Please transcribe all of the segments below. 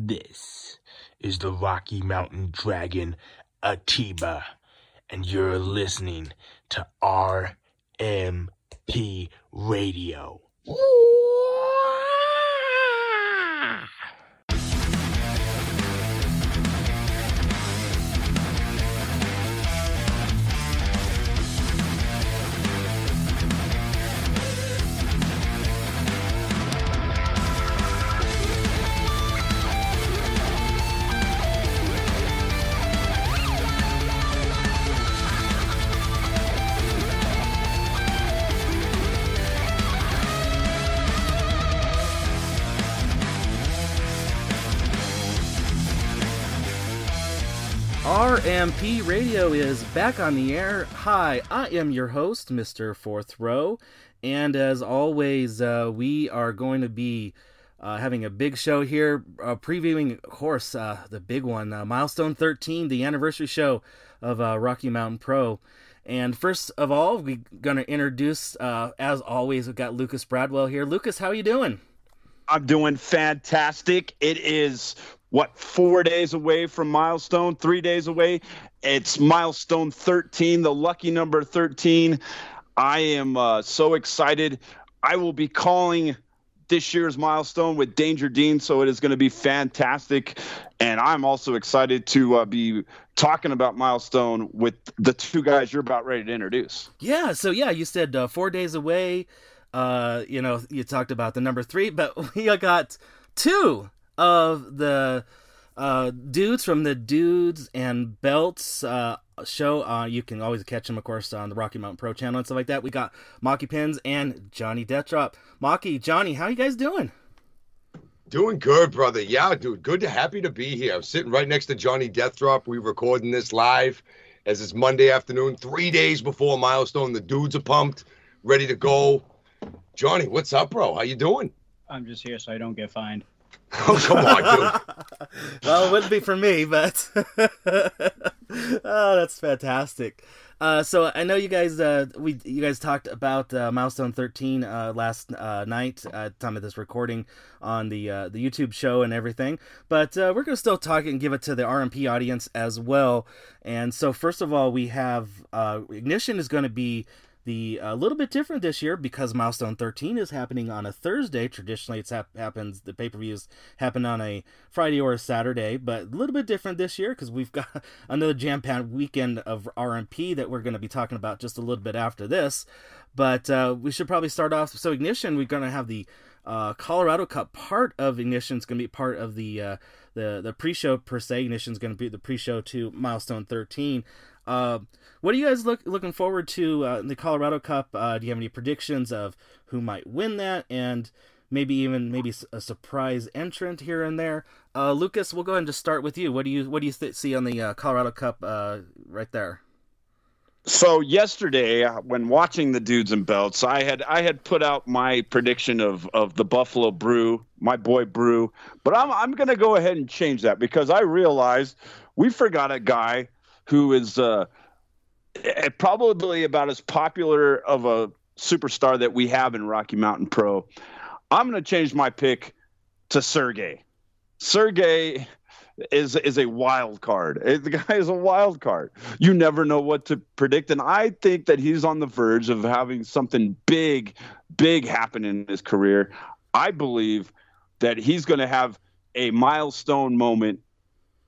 This is the Rocky Mountain Dragon Atiba, and you're listening to RMP Radio. RMP Radio is back on the air. Hi, I am your host, Mr. Fourth Row, and as always, uh, we are going to be uh, having a big show here, uh, previewing, of course, uh, the big one, uh, Milestone 13, the anniversary show of uh, Rocky Mountain Pro. And first of all, we're going to introduce, as always, we've got Lucas Bradwell here. Lucas, how are you doing? I'm doing fantastic. It is what four days away from milestone three days away? It's milestone 13 the lucky number 13 i am uh, so excited. I will be calling this year's milestone with danger dean so it is going to be fantastic. And i'm also excited to uh, be talking about milestone with the two guys you're about ready to introduce. Yeah so yeah you said uh, four days away. Uh, you know you talked about the number three but we got two of the uh, dudes from the Dudes and Belts uh, show. Uh, you can always catch them, of course, on the Rocky Mountain Pro channel and stuff like that. We got MahkyPinz and Johnny Deathdrop. Maki, Johnny, how you guys doing? Doing good, brother. Yeah, dude. Good to happy to be here. I'm sitting right next to Johnny Deathdrop. We recording this live as it's Monday afternoon, three days before milestone. The dudes are pumped, ready to go. Johnny, what's up, bro? How you doing? I'm just here so I don't get fined. Oh, come on, well, it wouldn't be for me, but oh, that's fantastic. Uh, so I know you guys, uh, we you guys talked about uh, milestone 13 uh, last uh, night at time of this recording on the uh, the YouTube show and everything, but we're gonna still talk and give it to the RMP audience as well. And so first of all, we have ignition is going to be the a little bit different this year because milestone 13 is happening on a thursday traditionally it's hap- happens the pay-per-views happen on a friday or a saturday but a little bit different this year because we've got another jam-packed weekend of rmp that we're going to be talking about just a little bit after this but uh, we should probably start off so ignition we're going to have the uh, Colorado Cup part of Ignition is going to be part of the uh, the the pre-show per se. Ignition is going to be the pre-show to Milestone 13. Uh, what are you guys look, looking forward to uh, in the Colorado Cup? Uh, do you have any predictions of who might win that, and maybe even maybe a surprise entrant here and there? Uh, Lucas, we'll go ahead and just start with you. What do you what do you th- see on the uh, Colorado Cup uh, right there? So yesterday, when watching the dudes and belts, I had I had put out my prediction of of the Buffalo Brew, my boy Brew, but I'm I'm gonna go ahead and change that because I realized we forgot a guy who is uh, eh, probably about as popular of a superstar that we have in Rocky Mountain Pro. I'm going to change my pick to Sergey. Sergey is is a wild card. Eh, the guy is a wild card. You never know what to predict, and I think that he's on the verge of having something big, big happen in his career. I believe that he's going to have a milestone moment,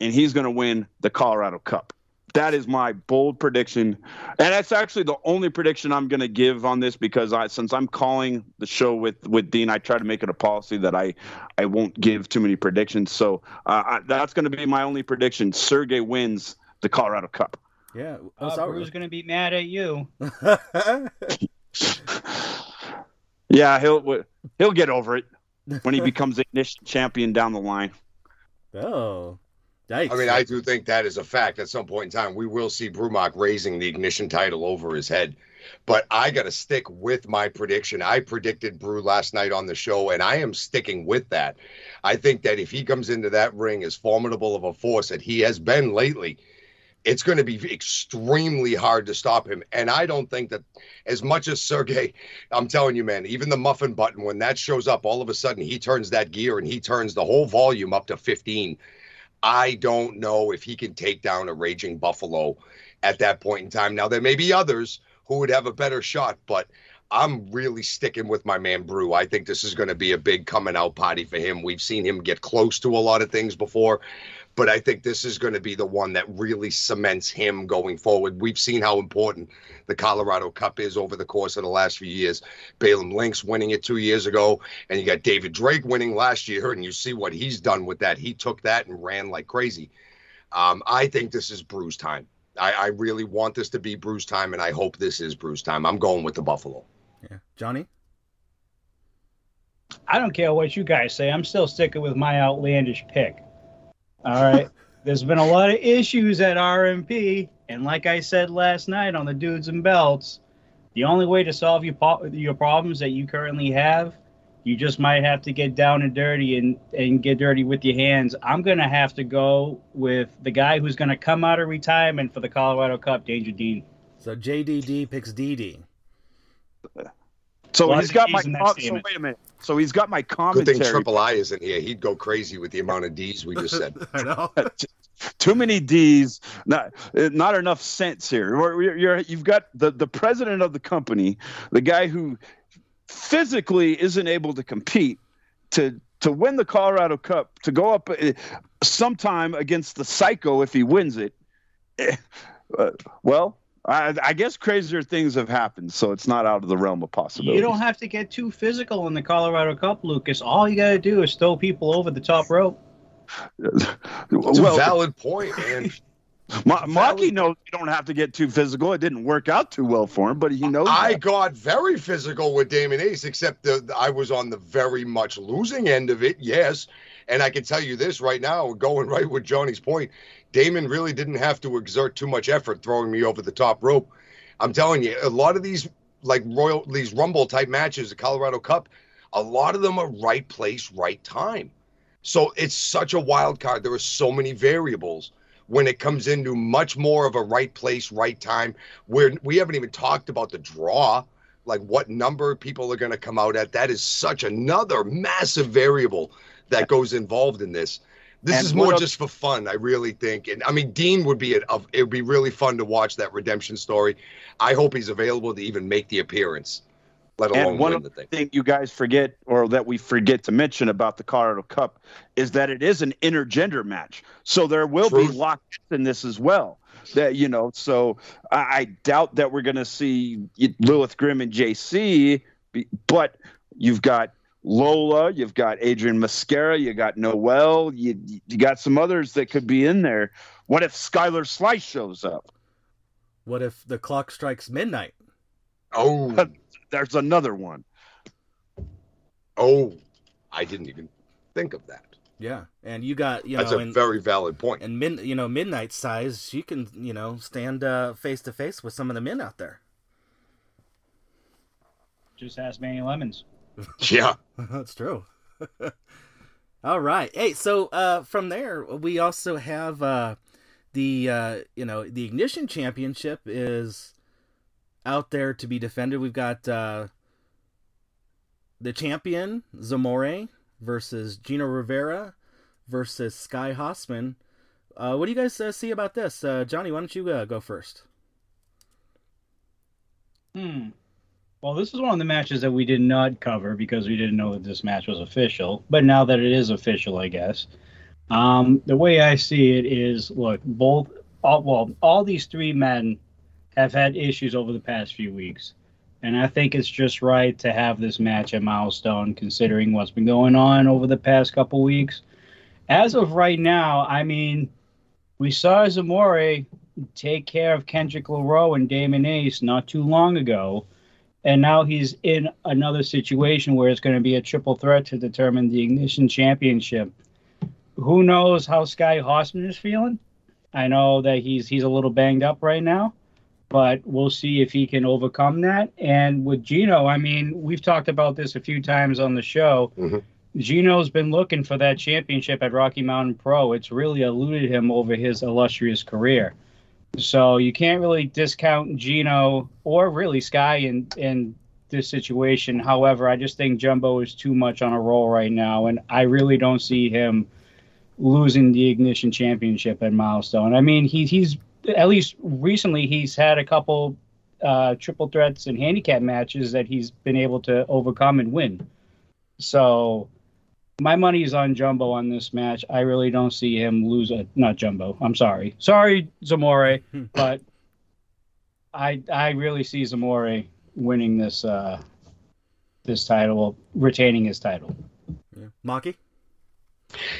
and he's going to win the Colorado Cup. That is my bold prediction, and that's actually the only prediction I'm going to give on this because I, since I'm calling the show with with Dean, I try to make it a policy that I I won't give too many predictions. So uh, I, that's going to be my only prediction. Sergey wins the Colorado Cup. Yeah, uh, who's going to be mad at you? yeah, he'll he'll get over it when he becomes ignition champion down the line. Oh, Yikes. I mean, I do think that is a fact. At some point in time, we will see Brumak raising the ignition title over his head. But I got to stick with my prediction. I predicted Brew last night on the show, and I am sticking with that. I think that if he comes into that ring as formidable of a force that he has been lately, it's going to be extremely hard to stop him. And I don't think that as much as Sergey, I'm telling you, man, even the muffin button, when that shows up, all of a sudden he turns that gear and he turns the whole volume up to 15. I don't know if he can take down a raging buffalo at that point in time. Now, there may be others who would have a better shot, but I'm really sticking with my man Brew. I think this is going to be a big coming out party for him. We've seen him get close to a lot of things before, but I think this is going to be the one that really cements him going forward. We've seen how important the Colorado Cup is over the course of the last few years. Balaam Links winning it two years ago, and you got David Drake winning last year, and you see what he's done with that. He took that and ran like crazy. Um, I think this is Brew's time. I, I really want this to be Brew's time, and I hope this is Brew's time. I'm going with the Buffalo. Yeah, Johnny. I don't care what you guys say. I'm still sticking with my outlandish pick. All right. There's been a lot of issues at RMP, and like I said last night on the Dudes and Belts, the only way to solve your po- your problems that you currently have, you just might have to get down and dirty and and get dirty with your hands. I'm gonna have to go with the guy who's gonna come out of retirement for the Colorado Cup, Danger Dean. So JDD picks DD. So Well, he's got my. he's in that com- so wait a minute. So he's got my commentary. Good commentary. thing Triple I isn't here. He'd go crazy with the amount of D's we just said. I know. Too many D's, not not enough sense here. You're, you're, you've got the the president of the company, the guy who physically isn't able to compete to to win the Colorado Cup, to go up uh, sometime against the Psycho if he wins it. Eh, uh, well, I, I guess crazier things have happened, so it's not out of the realm of possibility. You don't have to get too physical in the Colorado Cup, Lucas. All you gotta do is throw people over the top rope. It's well, a valid point, man. Ma- Maki knows you don't have to get too physical. It didn't work out too well for him, but he knows. I that. got very physical with Damon Ace, except the, I was on the very much losing end of it, yes. And I can tell you this right now, going right with Johnny's point, Damon really didn't have to exert too much effort throwing me over the top rope. I'm telling you, a lot of these like royal these rumble type matches, the Colorado Cup, a lot of them are right place, right time. So it's such a wild card. There are so many variables when it comes into much more of a right place, right time, where we haven't even talked about the draw, like what number people are going to come out at. That is such another massive variable that goes involved in this. This And is more just for fun, I really think. And I mean, Dean would be a, of it would be really fun to watch that redemption story. I hope he's available to even make the appearance, let alone And one win of the thing. thing you guys forget, or that we forget to mention about the Colorado Cup, is that it is an intergender match. So there will Truth. be locks in this as well. That you know, so I, I doubt that we're going to see Lilith Grimm and JC, but you've got Lola, you've got Adrian Mascara, you got Noel, you you got some others that could be in there. What if Skylar Slice shows up? What if the clock strikes midnight? Oh, There's another one. oh, I didn't even think of that. Yeah, and you got you know That's know, a and, very valid point. and min, you know, midnight size. She can you know stand uh, face to face with some of the men out there. Just ask Manny Lemons. Yeah. That's true. All right. Hey, so uh, from there we also have uh, the uh, you know the ignition championship is out there to be defended. We've got uh, the champion Zamore versus Gino Rivera versus Sky Hossman. Uh, what do you guys uh, see about this, uh, Johnny? Why don't you uh, go first? Hmm. Well, this is one of the matches that we did not cover because we didn't know that this match was official. But now that it is official, I guess. Um, the way I see it is, look, both, all, well, all these three men have had issues over the past few weeks, and I think it's just right to have this match at Milestone, considering what's been going on over the past couple weeks. As of right now, I mean, we saw Zamore take care of Kendrick LaRoe and Damon Ace not too long ago. And now he's in another situation where it's going to be a triple threat to determine the Ignition Championship. Who knows how Sky Hossman is feeling? I know that he's he's a little banged up right now, but we'll see if he can overcome that. And with Gino, I mean, we've talked about this a few times on the show. Mhm. Gino's been looking for that championship at Rocky Mountain Pro. It's really eluded him over his illustrious career. So you can't really discount Gino or really Sky in in this situation. However, I just think Jumbo is too much on a roll right now, and I really don't see him losing the Ignition Championship at Milestone. I mean, he, he's at least recently he's had a couple uh, triple threats and handicap matches that he's been able to overcome and win. So my money is on Jumbo on this match. I really don't see him lose a not Jumbo. I'm sorry. Sorry, Zamore, but I I really see Zamore winning this uh this title, retaining his title. Yeah. Maki?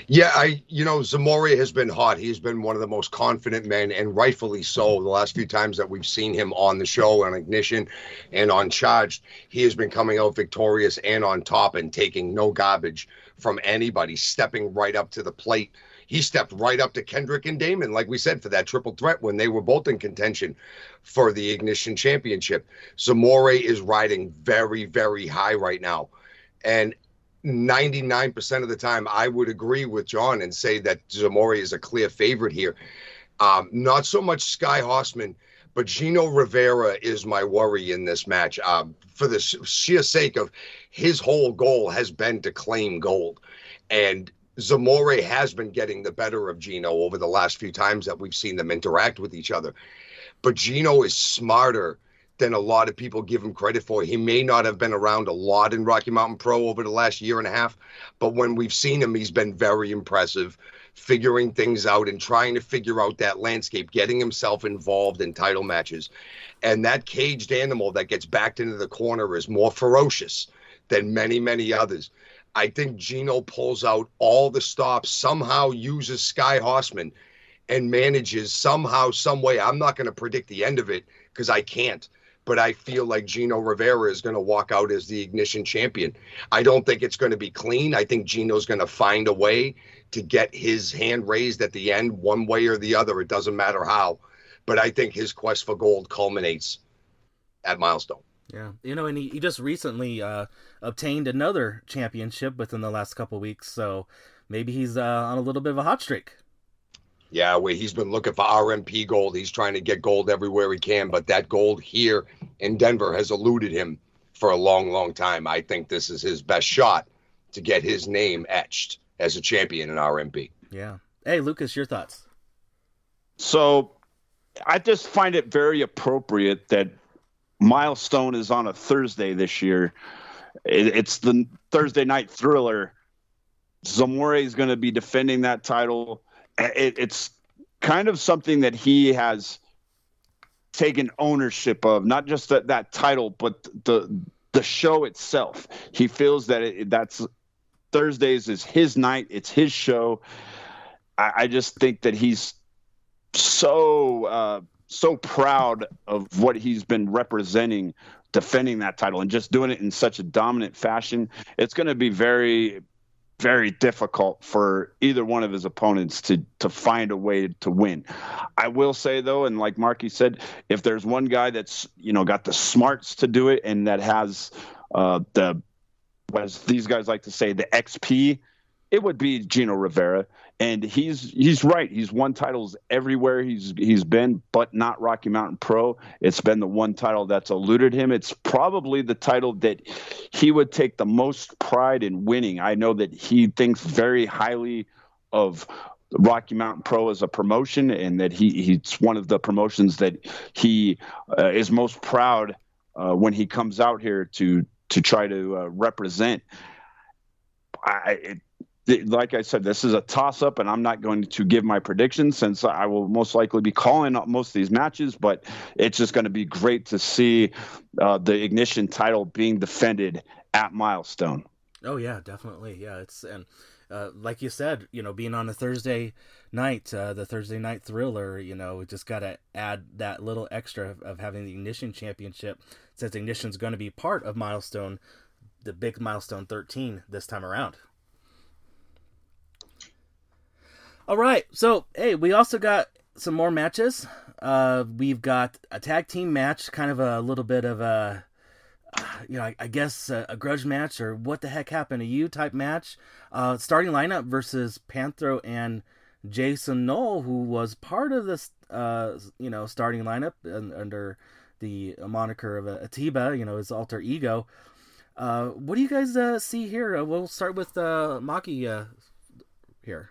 Yeah, I you know Zamora has been hot. He's been one of the most confident men, and rightfully so. The last few times that we've seen him on the show on Ignition and on Charged, he has been coming out victorious and on top and taking no garbage from anybody, stepping right up to the plate. He stepped right up to Kendrick and Damon, like we said, for that triple threat when they were both in contention for the Ignition Championship. Zamora is riding very, very high right now. And 99% of the time, I would agree with John and say that Zamora is a clear favorite here. Um, not so much Sky Hossman, but Gino Rivera is my worry in this match um, for the sheer sake of his whole goal has been to claim gold. And Zamora has been getting the better of Gino over the last few times that we've seen them interact with each other. But Gino is smarter than a lot of people give him credit for. He may not have been around a lot in Rocky Mountain Pro over the last year and a half, but when we've seen him, he's been very impressive, figuring things out and trying to figure out that landscape, getting himself involved in title matches. And that caged animal that gets backed into the corner is more ferocious than many, many others. I think Gino pulls out all the stops, somehow uses Sky Hossman and manages somehow, some way. I'm not going to predict the end of it because I can't but I feel like Gino Rivera is going to walk out as the ignition champion. I don't think it's going to be clean. I think Gino's going to find a way to get his hand raised at the end, one way or the other. It doesn't matter how. But I think his quest for gold culminates at Milestone. Yeah, you know, and he, he just recently uh, obtained another championship within the last couple weeks, so maybe he's uh, on a little bit of a hot streak. Yeah, where he's been looking for RMP gold. He's trying to get gold everywhere he can, but that gold here in Denver has eluded him for a long, long time. I think this is his best shot to get his name etched as a champion in RMP. Yeah. Hey, Lucas, your thoughts? So I just find it very appropriate that Milestone is on a Thursday this year. It's the Thursday night thriller. Zamore is going to be defending that title it, it's kind of something that he has taken ownership of, not just that, that title, but the the show itself. He feels that it, that's Thursdays is his night. It's his show. I, I just think that he's so uh, so proud of what he's been representing, defending that title, and just doing it in such a dominant fashion. It's going to be very very difficult for either one of his opponents to to find a way to win. I will say though, and like Marky said, if there's one guy that's you know got the smarts to do it and that has uh, the as these guys like to say the XP, it would be Gino Rivera and he's he's right. He's won titles everywhere he's he's been, but not Rocky Mountain Pro. It's been the one title that's eluded him. It's probably the title that he would take the most pride in winning. I know that he thinks very highly of Rocky Mountain Pro as a promotion, and that he he's one of the promotions that he uh, is most proud uh, when he comes out here to to try to uh, represent. I, it, like I said, this is a toss up, and I'm not going to give my prediction since I will most likely be calling most of these matches. But it's just going to be great to see uh, the Ignition title being defended at Milestone. Oh yeah, definitely. Yeah, it's and uh, like you said, you know, being on a Thursday night, uh, the Thursday night thriller, you know, just got to add that little extra of, of having the Ignition Championship, since Ignition's going to be part of Milestone, the big Milestone 13 this time around. All right. So, hey, we also got some more matches. Uh, we've got a tag team match, kind of a little bit of a, you know, I, I guess a, a, grudge match or what the heck happened to you type match. Uh, starting lineup versus Panthro and Jason Knoll, who was part of this, uh, you know, starting lineup under the moniker of Atiba, you know, his alter ego. Uh, what do you guys uh, see here? Uh, we'll start with uh, Maki uh, here.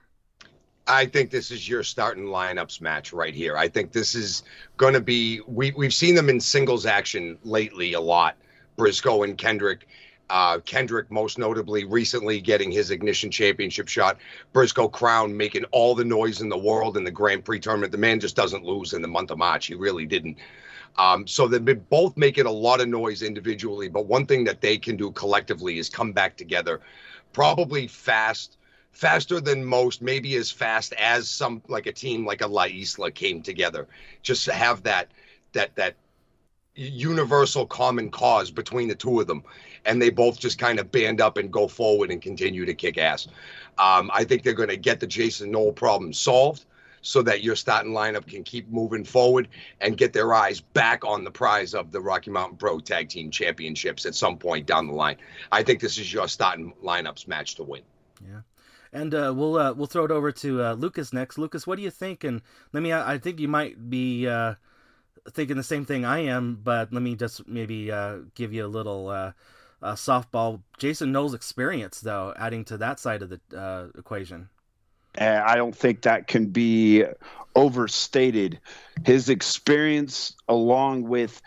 I think this is your starting lineups match right here. I think this is going to be we we've seen them in singles action lately a lot. Briscoe and Kendrick. Uh, Kendrick, most notably, recently getting his Ignition Championship shot. Briscoe Crown making all the noise in the world in the Grand Prix tournament. The man just doesn't lose in the month of March. He really didn't. Um, so they've been both making a lot of noise individually, but one thing that they can do collectively is come back together, probably fast, faster than most, maybe as fast as some like a team like a La Isla came together. Just to have that that that universal common cause between the two of them. And they both just kind of band up and go forward and continue to kick ass. Um, i think they're going to get the jason knoll problem solved so that your starting lineup can keep moving forward and get their eyes back on the prize of the rocky mountain pro tag team championships at some point down the line. I think this is your starting lineups match to win and uh, we'll uh, we'll throw it over to uh, Lucas next. Lucas, what do you think? And let me. I think you might be uh, thinking the same thing I am, but let me just maybe uh, give you a little uh, softball. Jason Knoll's experience, though, adding to that side of the equation. I don't think that can be overstated. His experience, along with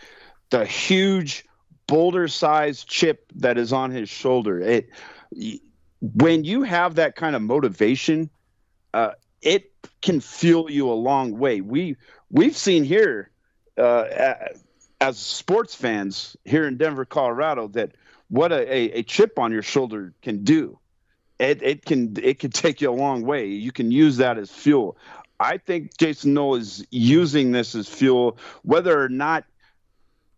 the huge boulder-sized chip that is on his shoulder, it when you have that kind of motivation, uh, it can fuel you a long way. We we've seen here uh, as sports fans here in Denver, Colorado, that what a, a, chip on your shoulder can do. It, it can it can take you a long way. You can use that as fuel. I think Jason Knoll is using this as fuel, whether or not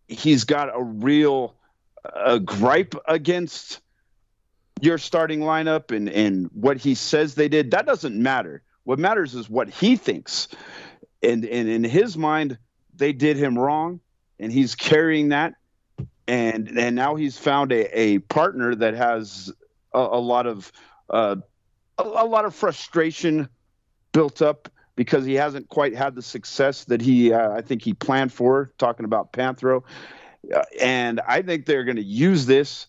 he's got a real a gripe against your starting lineup and, and what he says they did. That doesn't matter. What matters is what he thinks. And, and in his mind, they did him wrong, and he's carrying that. And and now he's found a, a partner that has a, a lot of uh, a, a, lot of frustration built up because he hasn't quite had the success that he uh, I think he planned for. Talking about Panthro, uh, and I think they're going to use this.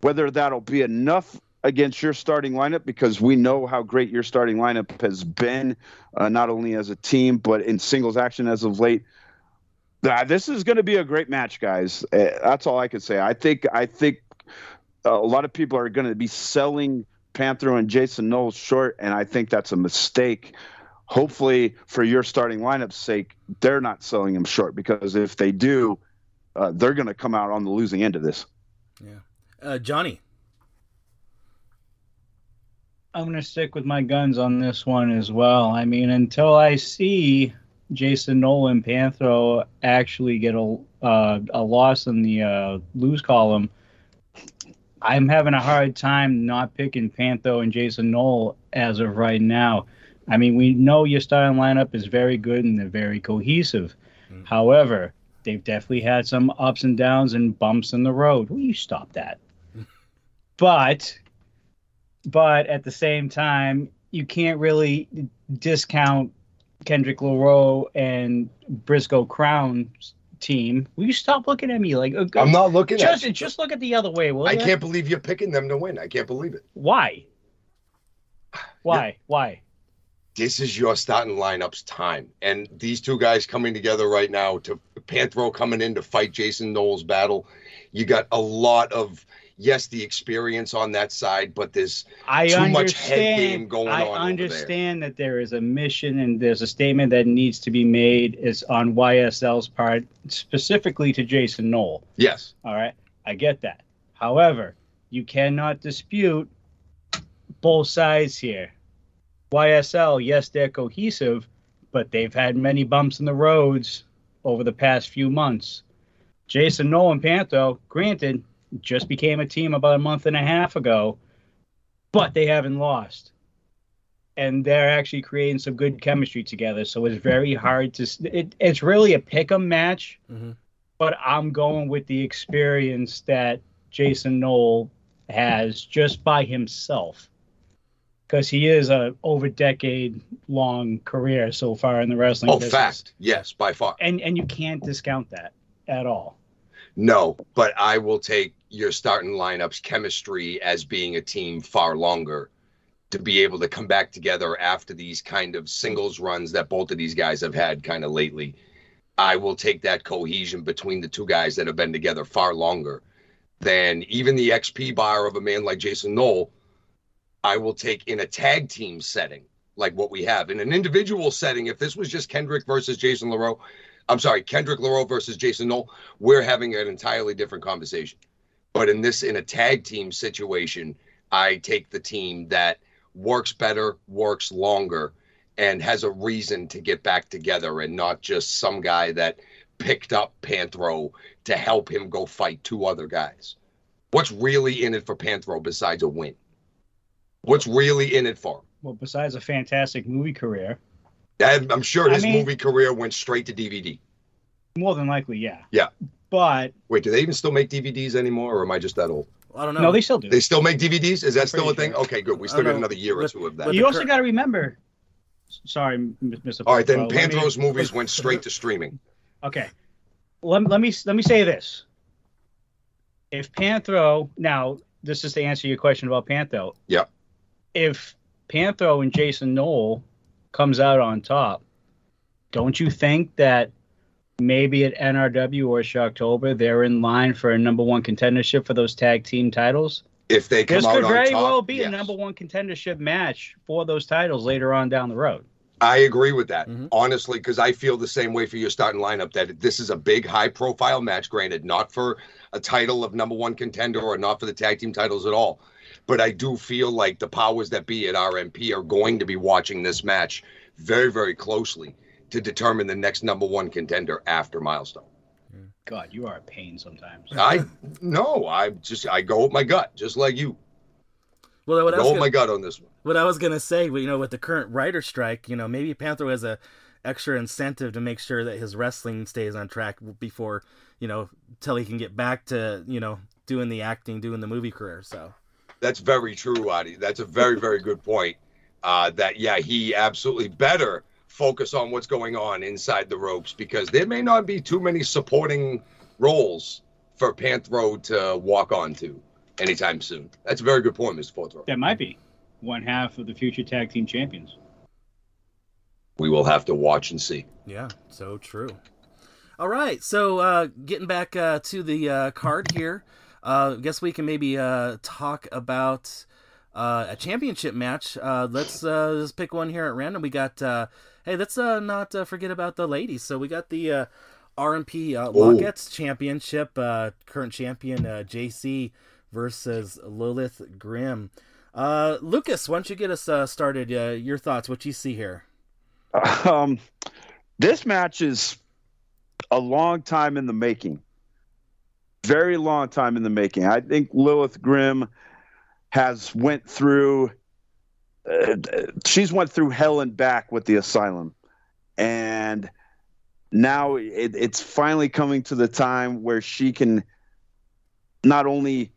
Whether that'll be enough against your starting lineup because we know how great your starting lineup has been, uh, not only as a team but in singles action as of late. Uh, this is going to be a great match, guys. Uh, that's all I can say. I think I think a lot of people are going to be selling Panthro and Jason Knowles short, and I think that's a mistake. Hopefully, for your starting lineup's sake, they're not selling him short because if they do, uh, they're going to come out on the losing end of this. Yeah, uh, Johnny. I'm going to stick with my guns on this one as well. I mean, until I see Jason Knoll and Panthro actually get a uh, a loss in the uh, lose column, I'm having a hard time not picking Panthro and Jason Knoll as of right now. I mean, we know your starting lineup is very good and they're very cohesive. Mm-hmm. However, they've definitely had some ups and downs and bumps in the road. Will you stop that? But, but at the same time, you can't really discount Kendrick LaRoe and Briscoe Crown's team. Will you stop looking at me like uh, I'm not looking just, at you. Just look at the other way, will I you? can't believe you're picking them to win. I can't believe it. Why? Why? Why? This is your starting lineup's time. And these two guys coming together right now to Panthro coming in to fight Jason Knoll's battle. You got a lot of yes, the experience on that side, but there's I too much head game going I on. I understand that there is a mission and there's a statement that needs to be made is on YSL's part, specifically to Jason Knoll. Yes. All right. I get that. However, you cannot dispute both sides here. YSL, yes, they're cohesive, but they've had many bumps in the roads over the past few months. Jason Knoll and Panthro, granted, just became a team about a month and a half ago, but they haven't lost. And they're actually creating some good chemistry together. So it's very hard to. It, it's really a pick 'em match, mm-hmm. but I'm going with the experience that Jason Knoll has just by himself. because he is a over decade long career so far in the wrestling. Oh, business. fact. Yes, by far. And and you can't discount that at all. No, but I will take your starting lineup's chemistry as being a team far longer to be able to come back together after these kind of singles runs that both of these guys have had kind of lately. I will take that cohesion between the two guys that have been together far longer than even the XP bar of a man like Jason Knoll. I will take in a tag team setting like what we have. In an individual setting, if this was just Kendrick versus Jason LaRoe, I'm sorry, Kendrick LaRoe versus Jason Knoll, we're having an entirely different conversation. But in this, in a tag team situation, I take the team that works better, works longer, and has a reason to get back together and not just some guy that picked up Panthro to help him go fight two other guys. What's really in it for Panthro besides a win? What's really in it for him? Well, besides a fantastic movie career, I'm sure I his mean- movie career went straight to DVD. more than likely, yeah. Yeah. But Wait, do they even still make DVDs anymore, or am I just that old? I don't know. no, they still do. They still make DVDs? Is that still a Pretty thing? sure. Okay, good. We still don't got know. another year or But- two of that. you also cur- got to remember. Sorry, M- Mr. All right, then Pro, let me- Panthro's movies went straight to streaming. Okay. Let, let me let me say this. If Panthro now, this is to answer your question about Panthro. Yeah. If Panthro and Jason Knoll comes out on top, don't you think that maybe at NRW or Shocktober they're in line for a number one contendership for those tag team titles? If they come This out could on very top, well be yes. a number one contendership match for those titles later on down the road. I agree with that, Mhm. honestly, because I feel the same way for your starting lineup that this is a big, high profile match, granted, not for a title of number one contender or not for the tag team titles at all. But I do feel like the powers that be at RMP are going to be watching this match very, very closely to determine the next number one contender after Milestone. God, you are a pain sometimes. I no, I just I go with my gut, just like you. well, what I, go with gonna, my gut on this one. what I was gonna say, but you know, with the current writer strike, you know, maybe Panther has a extra incentive to make sure that his wrestling stays on track before, you know, till he can get back to, you know, doing the acting, doing the movie career. So That's very true, Adi. That's a very, very good point. Uh, that yeah, he absolutely better focus on what's going on inside the ropes because there may not be too many supporting roles for Panthro to walk onto anytime soon. That's a very good point, Mr. Fourth Row. That might be one half of the future tag team champions. We will have to watch and see. Yeah, so true. All right, so uh, getting back uh, to the uh, card here, uh, guess we can maybe uh, talk about uh, a championship match. Uh, let's uh, just pick one here at random. We got, uh, hey, let's uh, not uh, forget about the ladies. So we got the uh, RMP uh, Ooh. Lockettes Championship, uh, current champion uh, JC versus Lilith Grimm. Uh, Lucas, why don't you get us uh, started? Uh, your thoughts, what you see here? Um, this match is a long time in the making. Very long time in the making. I think Lilith Grimm has went through. Uh, she's went through hell and back with the asylum, and now it, it's finally coming to the time where she can not only,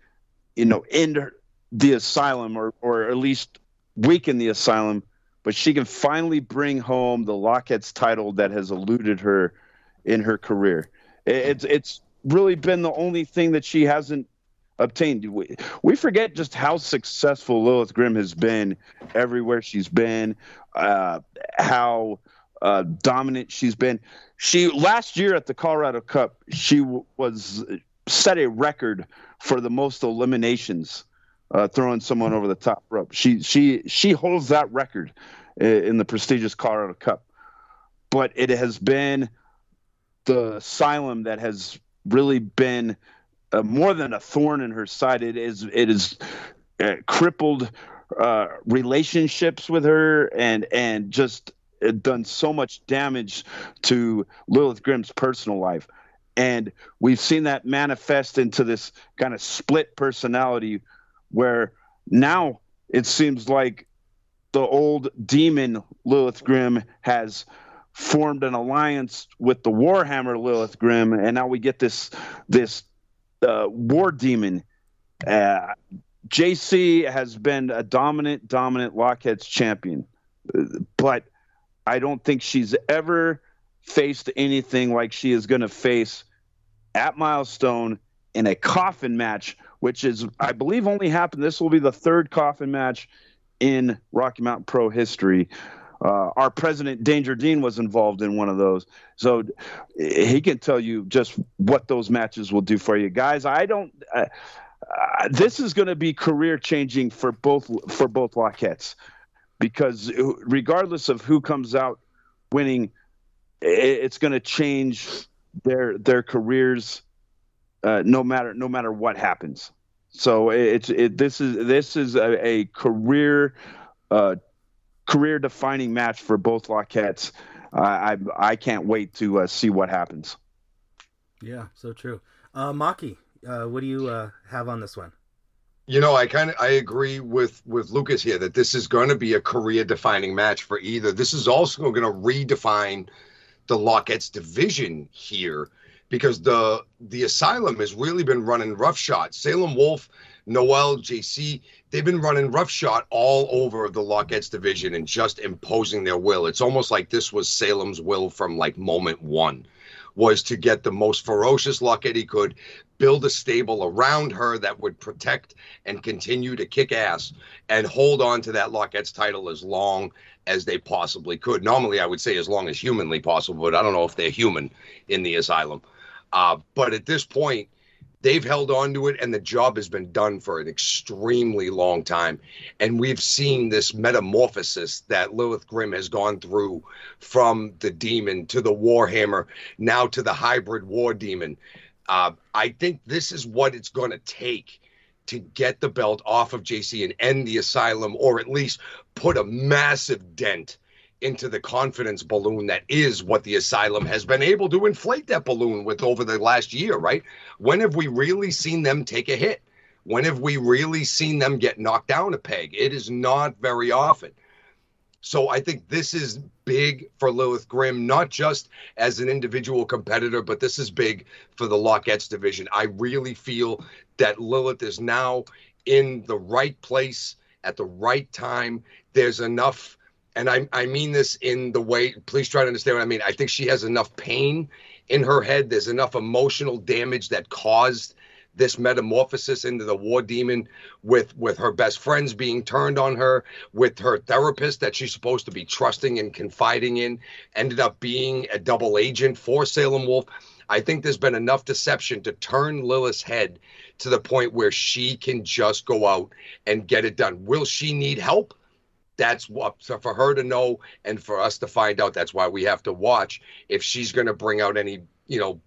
you know, end her, the asylum or or at least weaken the asylum, but she can finally bring home the Lockettes title that has eluded her in her career. It- It's it's really been the only thing that she hasn't obtained. We, we forget just how successful Lilith Grimm has been everywhere she's been, uh, how uh, dominant she's been. She last year at the Colorado Cup, she w- was set a record for the most eliminations uh, throwing someone over the top rope. She she she holds that record in the prestigious Colorado Cup. But it has been the asylum that has really been uh, more than a thorn in her side. It is it is uh, crippled uh, relationships with her and and just uh, done so much damage to Lilith Grimm's personal life. And we've seen that manifest into this kind of split personality where now it seems like the old demon Lilith Grimm has formed an alliance with the Warhammer Lilith Grimm, and now we get this this uh, war demon. Uh, JC has been a dominant, dominant Lockettes champion, but I don't think she's ever faced anything like she is going to face at Milestone in a coffin match, which is, I believe, only happened. This will be the third coffin match in Rocky Mountain Pro history. Uh, our president Danger Dean was involved in one of those, so he can tell you just what those matches will do for you guys. I don't. Uh, uh, this is going to be career changing for both for both Lockettes because regardless of who comes out winning, it's going to change their their careers uh, no matter no matter what happens. So it's it, this is this is a, a career uh, career defining match for both Lockettes. Uh, I I can't wait to uh, see what happens. Yeah, so true. Uh, Maki, uh, what do you uh, have on this one? You know, I kind of I agree with with Lucas here that this is going to be a career defining match for either. This is also going to redefine the Lockettes division here because the the asylum has really been running roughshod. Salem Wolf, Noel, JC, they've been running roughshod all over the Lockettes division and just imposing their will. It's almost like this was Salem's will from like moment one was to get the most ferocious Lockette he could, build a stable around her that would protect and continue to kick ass and hold on to that Lockettes title as long as they possibly could. Normally, I would say as long as humanly possible, but I don't know if they're human in the asylum. Uh, but at this point, they've held on to it, and the job has been done for an extremely long time. And we've seen this metamorphosis that Lilith Grimm has gone through from the demon to the Warhammer, now to the hybrid war demon. Uh, I think this is what it's going to take to get the belt off of JC and end the asylum, or at least put a massive dent into the confidence balloon that is what the asylum has been able to inflate that balloon with over the last year, right? When have we really seen them take a hit? When have we really seen them get knocked down a peg? It is not very often. So I think this is big for Lilith Grimm, not just as an individual competitor, but this is big for the Lockettes division. I really feel that Lilith is now in the right place at the right time. There's enough and I, I mean this in the way, please try to understand what I mean. I think she has enough pain in her head. There's enough emotional damage that caused this metamorphosis into the war demon with with her best friends being turned on her with her therapist that she's supposed to be trusting and confiding in ended up being a double agent for Salem Wolf. I think there's been enough deception to turn Lilith's head to the point where she can just go out and get it done. Will she need help? That's what so for her to know and for us to find out that's why we have to watch if she's going to bring out any you know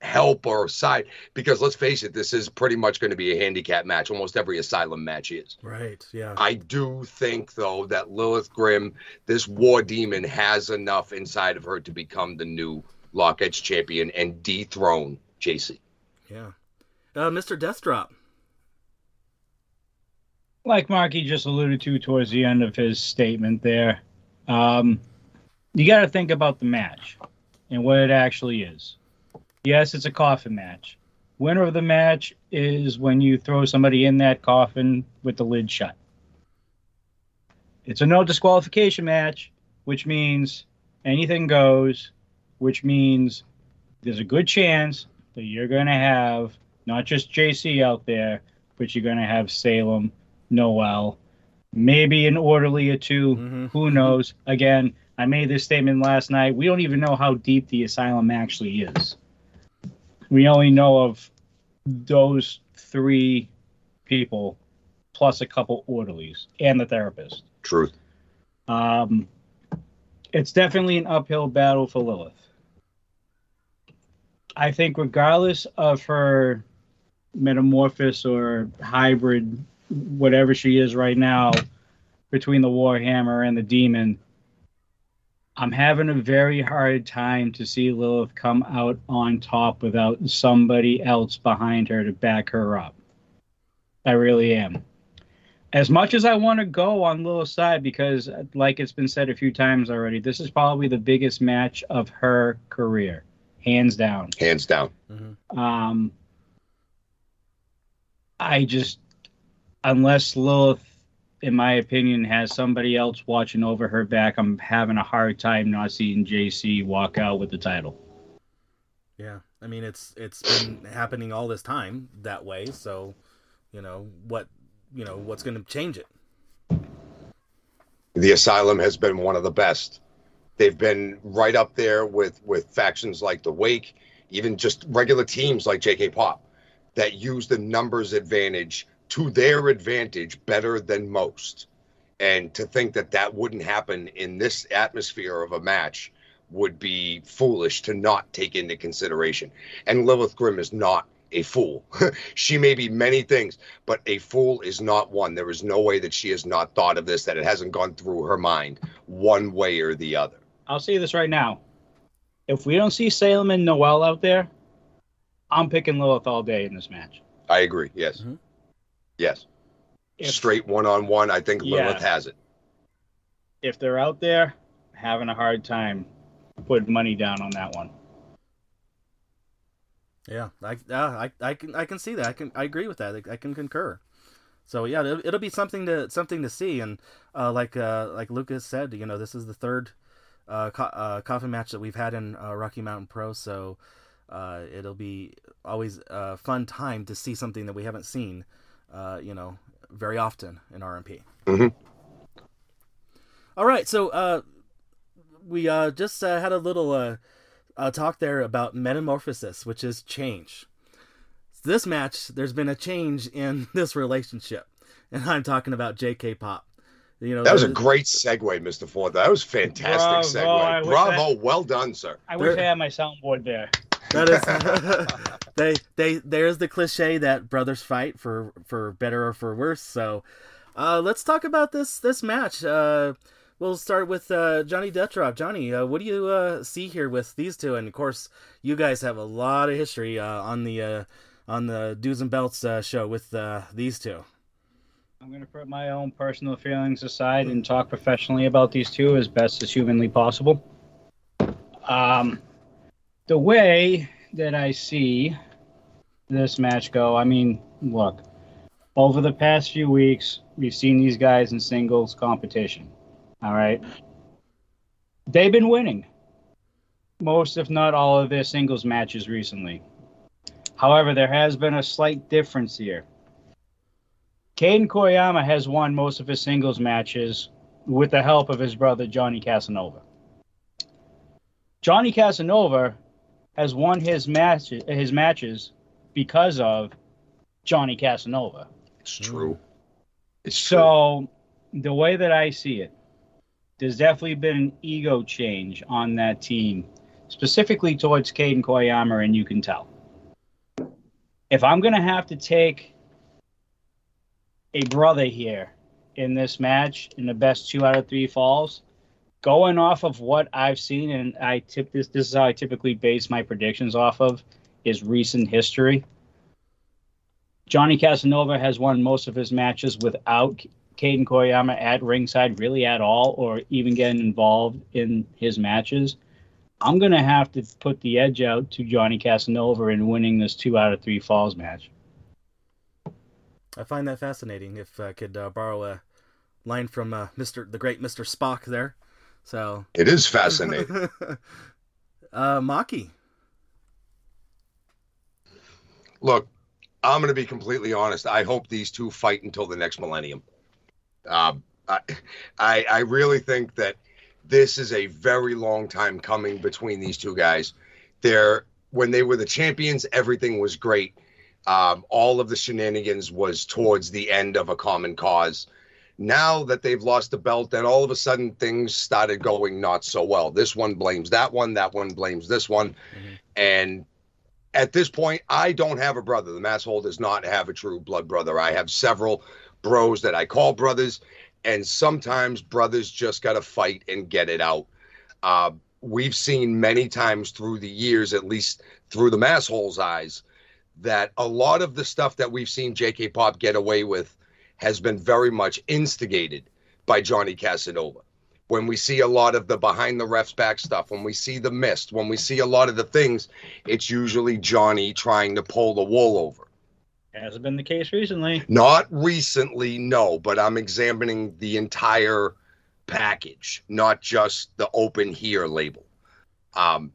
help or side because let's face it this is pretty much going to be a handicap match almost every asylum match is. Right yeah. I do think though that lilith grimm this war demon has enough inside of her to become the new Lockettes champion and dethrone jc yeah. Uh, mr deathdrop like Marky just alluded to towards the end of his statement there, um, you got to think about the match and what it actually is. Yes, it's a coffin match. Winner of the match is when you throw somebody in that coffin with the lid shut. It's a no disqualification match, which means anything goes, which means there's a good chance that you're going to have not just JC out there, but you're going to have Salem Noel, maybe an orderly or 2 mm-hmm. Who knows? Again, I made this statement last night. We don't even know how deep the asylum actually is. We only know of those three people plus a couple orderlies and the therapist. Truth. Um, it's definitely an uphill battle for Lilith. I think, regardless of her metamorphosis or hybrid whatever she is right now between the Warhammer and the Demon, I'm having a very hard time to see Lilith come out on top without somebody else behind her to back her up. I really am. As much as I want to go on Lilith's side, because, like it's been said a few times already, this is probably the biggest match of her career, hands down. Hands down. Mm-hmm. Um, I just unless Lilith, in my opinion, has somebody else watching over her back, I'm having a hard time not seeing JC walk out with the title. Yeah, I mean it's it's been happening all this time that way. So, you know what, you know what's going to change it. The Asylum has been one of the best. They've been right up there with with factions like the Wake, even just regular teams like JK Pop that use the numbers advantage to their advantage better than most. And to think that that wouldn't happen in this atmosphere of a match would be foolish to not take into consideration. And Lilith Grimm is not a fool. she may be many things, but a fool is not one. There is no way that she has not thought of this, that it hasn't gone through her mind one way or the other. I'll say this right now. If we don't see Salem and Noel out there, I'm picking Lilith all day in this match. I agree. Yes. Mhm. Yes. If, Straight one on one. I think Yeah. Lilith has it. if they're out there, having a hard time putting money down on that one. Yeah, I, uh, I, I can, I can see that. I can, I agree with that. I, I can concur. So yeah, it'll, it'll be something to, something to see. And uh, like, uh, like Lucas said, you know, this is the third uh, co- uh, coffin match that we've had in uh, Rocky Mountain Pro. So uh, it'll be always a fun time to see something that we haven't seen, uh, you know, very often in RMP. Mhm. All right, so uh, we uh, just uh, had a little uh, uh, talk there about metamorphosis, which is change. This match, there's been a change in this relationship, and I'm talking about J.K. Pop. You know, That was a great segue, Mr. Ford. That was fantastic Bravo, segue. wish Bravo. Well done, sir. I wish There- I had my soundboard there. That is, they they there's the cliche that brothers fight for for better or for worse. So, uh, let's talk about this this match. Uh, we'll start with uh, Johnny Deathdrop. Johnny, uh, what do you uh, see here with these two? And of course, you guys have a lot of history uh, on the uh, on the Dudes and Belts uh, show with uh, these two. I'm going to put my own personal feelings aside and talk professionally about these two as best as humanly possible. Um, the way that I see this match go, I mean, look, over the past few weeks, we've seen these guys in singles competition. All right. They've been winning most, if not all, of their singles matches recently. However, there has been a slight difference here. Caden Koyama has won most of his singles matches with the help of his brother Johnny Casanova. Johnny Casanova has won his match his matches because of Johnny Casanova. It's true. It's true. So the way that I see it, there's definitely been an ego change on that team, specifically towards Caden Koyama, and you can tell. If I'm gonna have to take a brother here in this match in the best two out of three falls, going off of what I've seen, and I tip this this is how I typically base my predictions off of, is recent history. Johnny Casanova has won most of his matches without Caden Koyama at ringside, really at all, or even getting involved in his matches. I'm to have to put the edge out to Johnny Casanova in winning this two out of three falls match. I find that fascinating. If I could uh, borrow a line from uh, Mister the great Mister Spock there, so it is fascinating. uh, Mahky. Look, I'm going to be completely honest. I hope these two fight until the next millennium. Um, I, I, I really think that this is a very long time coming between these two guys. They're when they were the champions, everything was great. Um, all of the shenanigans was towards the end of a common cause. Now that they've lost the belt, then all of a sudden things started going not so well. This one blames that one, that one blames this one, and at this point, I don't have a brother. The Masshole does not have a true blood brother. I have several bros that I call brothers, and sometimes brothers just got to fight and get it out. Uh, we've seen many times through the years, at least through the Masshole's eyes, that a lot of the stuff that we've seen JK Pop get away with has been very much instigated by Johnny Casanova when we see a lot of the behind the refs back stuff, when we see the mist, when we see a lot of the things, it's usually Johnny trying to pull the wool over. Hasn't been the case recently. Not recently, no, but I'm examining the entire package, not just the open here label. Um,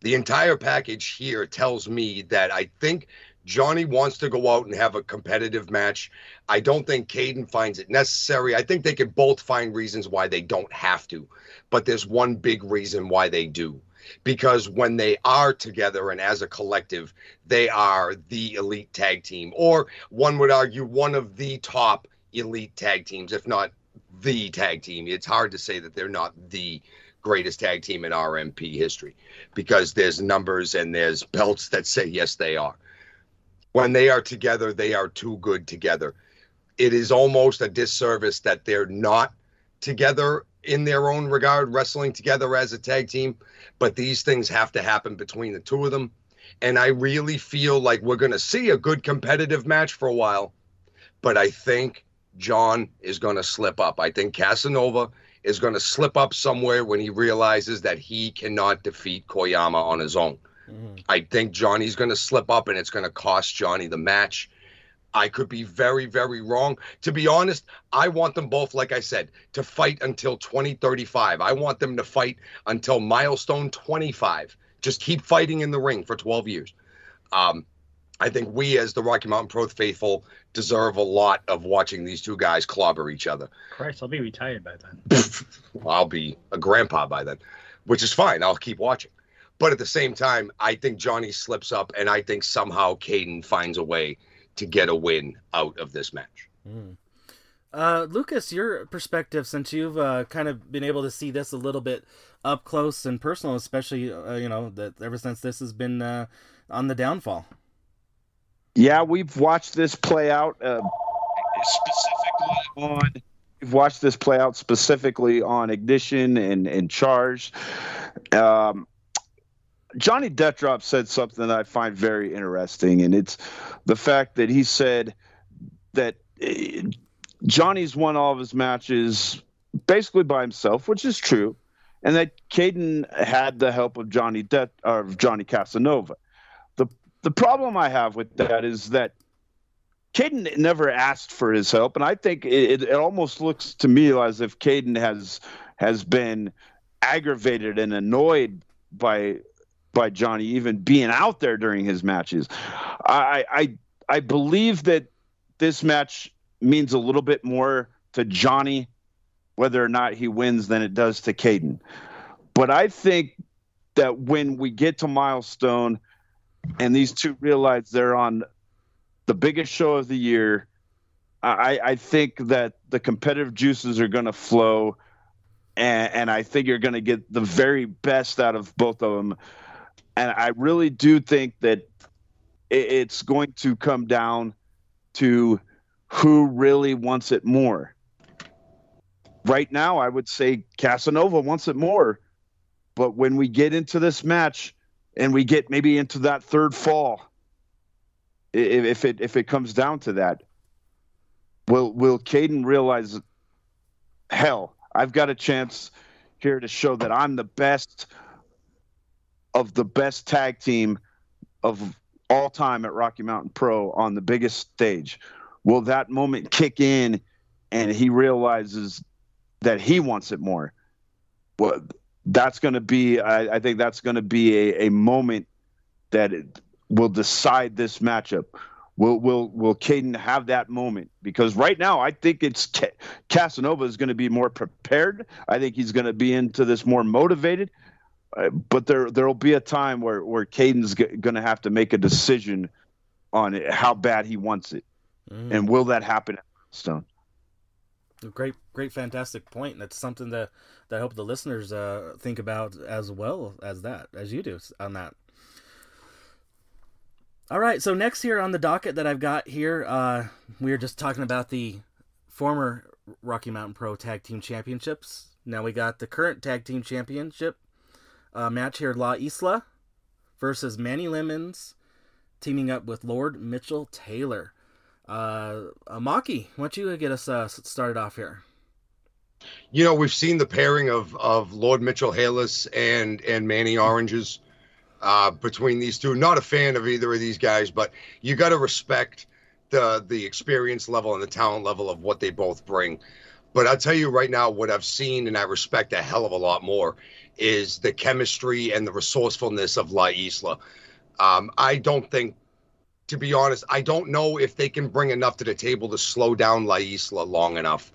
the entire package here tells me that I think Johnny wants to go out and have a competitive match. I don't think Caden finds it necessary. I think they could both find reasons why they don't have to, but there's one big reason why they do. Because when they are together and as a collective, they are the elite tag team, or one would argue one of the top elite tag teams, if not the tag team. It's hard to say that they're not the greatest tag team in RMP history because there's numbers and there's belts that say yes, they are. When they are together, they are too good together. It is almost a disservice that they're not together in their own regard, wrestling together as a tag team. But these things have to happen between the two of them. And I really feel like we're going to see a good competitive match for a while. But I think John is going to slip up. I think Casanova is going to slip up somewhere when he realizes that he cannot defeat Koyama on his own. Mm-hmm. I think Johnny's going to slip up and it's going to cost Johnny the match. I could be very, very wrong. To be honest, I want them both, like I said, to fight until 2035. I want them to fight until milestone 25. Just keep fighting in the ring for 12 years. Um, I think we, as the Rocky Mountain Pro faithful, deserve a lot of watching these two guys clobber each other. Christ, I'll be retired by then. I'll be a grandpa by then, which is fine. I'll keep watching. But at the same time, I think Johnny slips up, and I think somehow Caden finds a way to get a win out of this match. Mm. Uh, Lucas, your perspective, since you've uh, kind of been able to see this a little bit up close and personal, especially uh, you know that ever since this has been uh, on the downfall. Yeah, we've watched this play out uh, specifically on. We've watched this play out specifically on Ignition and and Charged. Um, Johnny Deathdrop said something that I find very interesting, and it's the fact that he said that uh, Johnny's won all of his matches basically by himself, which is true, and that Caden had the help of Johnny De- or Johnny Casanova. The problem I have with that is that Caden never asked for his help, and I think it, it almost looks to me as if Caden has has been aggravated and annoyed by by Johnny even being out there during his matches. I I I believe that this match means a little bit more to Johnny whether or not he wins than it does to Caden. But I think that when we get to milestone and these two realize they're on the biggest show of the year. I, I think that the competitive juices are going to flow, and, and I think you're going to get the very best out of both of them. And I really do think that it's going to come down to who really wants it more. Right now, I would say Casanova wants it more. But when we get into this match, and we get maybe into that third fall, if it if it comes down to that, will will Caden realize, hell, I've got a chance here to show that I'm the best of the best tag team of all time at Rocky Mountain Pro on the biggest stage. Will that moment kick in and he realizes that he wants it more? Well, that's going to be, I, I, think that's going to be a, a moment that will decide this matchup. Will will will Caden have that moment? Because right now, I think it's Casanova is going to be more prepared. I think he's going to be into this more motivated. Uh, but there there'll be a time where where Caden's g- going to have to make a decision on it, how bad he wants it, mm. and will that happen at Stone? Great, great, fantastic point. That's something that, that I hope the listeners uh, think about as well as that, as you do on that. All right, so next here on the docket that I've got here, uh, we are just talking about the former Rocky Mountain Pro Tag Team Championships. Now we got the current Tag Team Championship uh, match here: La Isla versus Manny Lemons, teaming up with Lord Mitchell Taylor. Uh, Mahky, why don't you get us uh, started off here? You know, we've seen the pairing of of Lord Mitchell Halas and and Manny Oranges uh, between these two. Not a fan of either of these guys, but you got to respect the the experience level and the talent level of what they both bring. But I'll tell you right now, what I've seen and I respect a hell of a lot more is the chemistry and the resourcefulness of La Isla. Um, I don't think, to be honest, I don't know if they can bring enough to the table to slow down La Isla long enough.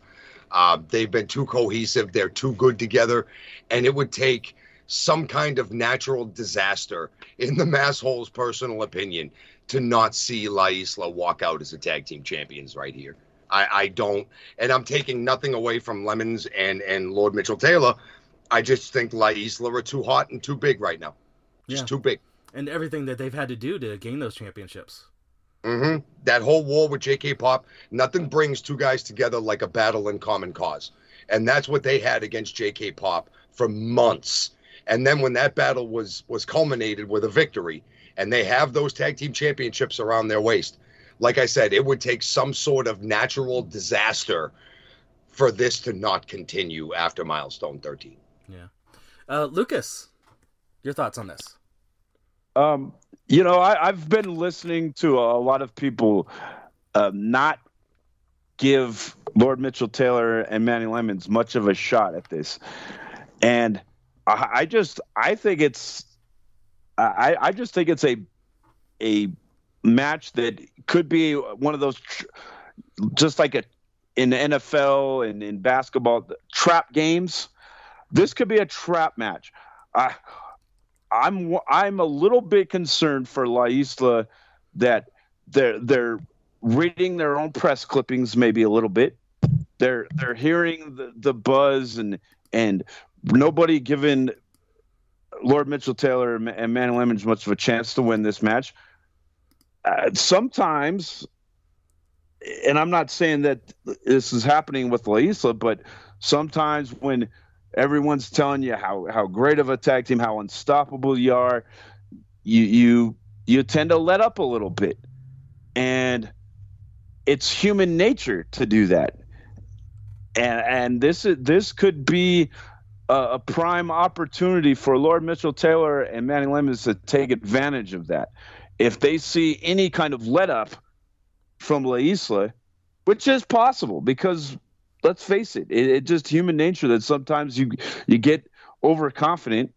Uh, they've been too cohesive. They're too good together. And it would take some kind of natural disaster, in the Masshole's personal opinion, to not see La Isla walk out as a tag team champions right here. I, I don't, and I'm taking nothing away from Lemons and and Lord Mitchell Taylor. I just think La Isla are too hot and too big right now. Just Yeah. too big. And everything that they've had to do to gain those championships. Mm-hmm. That whole war with J.K. Pop, nothing brings two guys together like a battle in common cause, and that's what they had against J.K. Pop for months. And then when that battle was was culminated with a victory, and they have those tag team championships around their waist, like I said, it would take some sort of natural disaster for this to not continue after milestone 13. Uh, Lucas, your thoughts on this? Um, you know, I, I've been listening to a lot of people uh, not give Lord Mitchell Taylor and Manny Lemons much of a shot at this, and I, I just I think it's I, I just think it's a a match that could be one of those tr- just like a in the NFL and in basketball trap games. This could be a trap match. I I'm I'm a little bit concerned for La Isla that they're they're reading their own press clippings maybe a little bit. They're they're hearing the, the buzz and and nobody giving Lord Mitchell Taylor and Manny Lemons much of a chance to win this match. Uh, sometimes, and I'm not saying that this is happening with La Isla, but sometimes when everyone's telling you how how great of a tag team, how unstoppable you are, you you you tend to let up a little bit, and it's human nature to do that. And and this is this could be a, a prime opportunity for Lord Mitchell Taylor and Manny Lemons to take advantage of that. If they see any kind of let up from La Isla, which is possible because let's face it, it, it's just human nature that sometimes you you get overconfident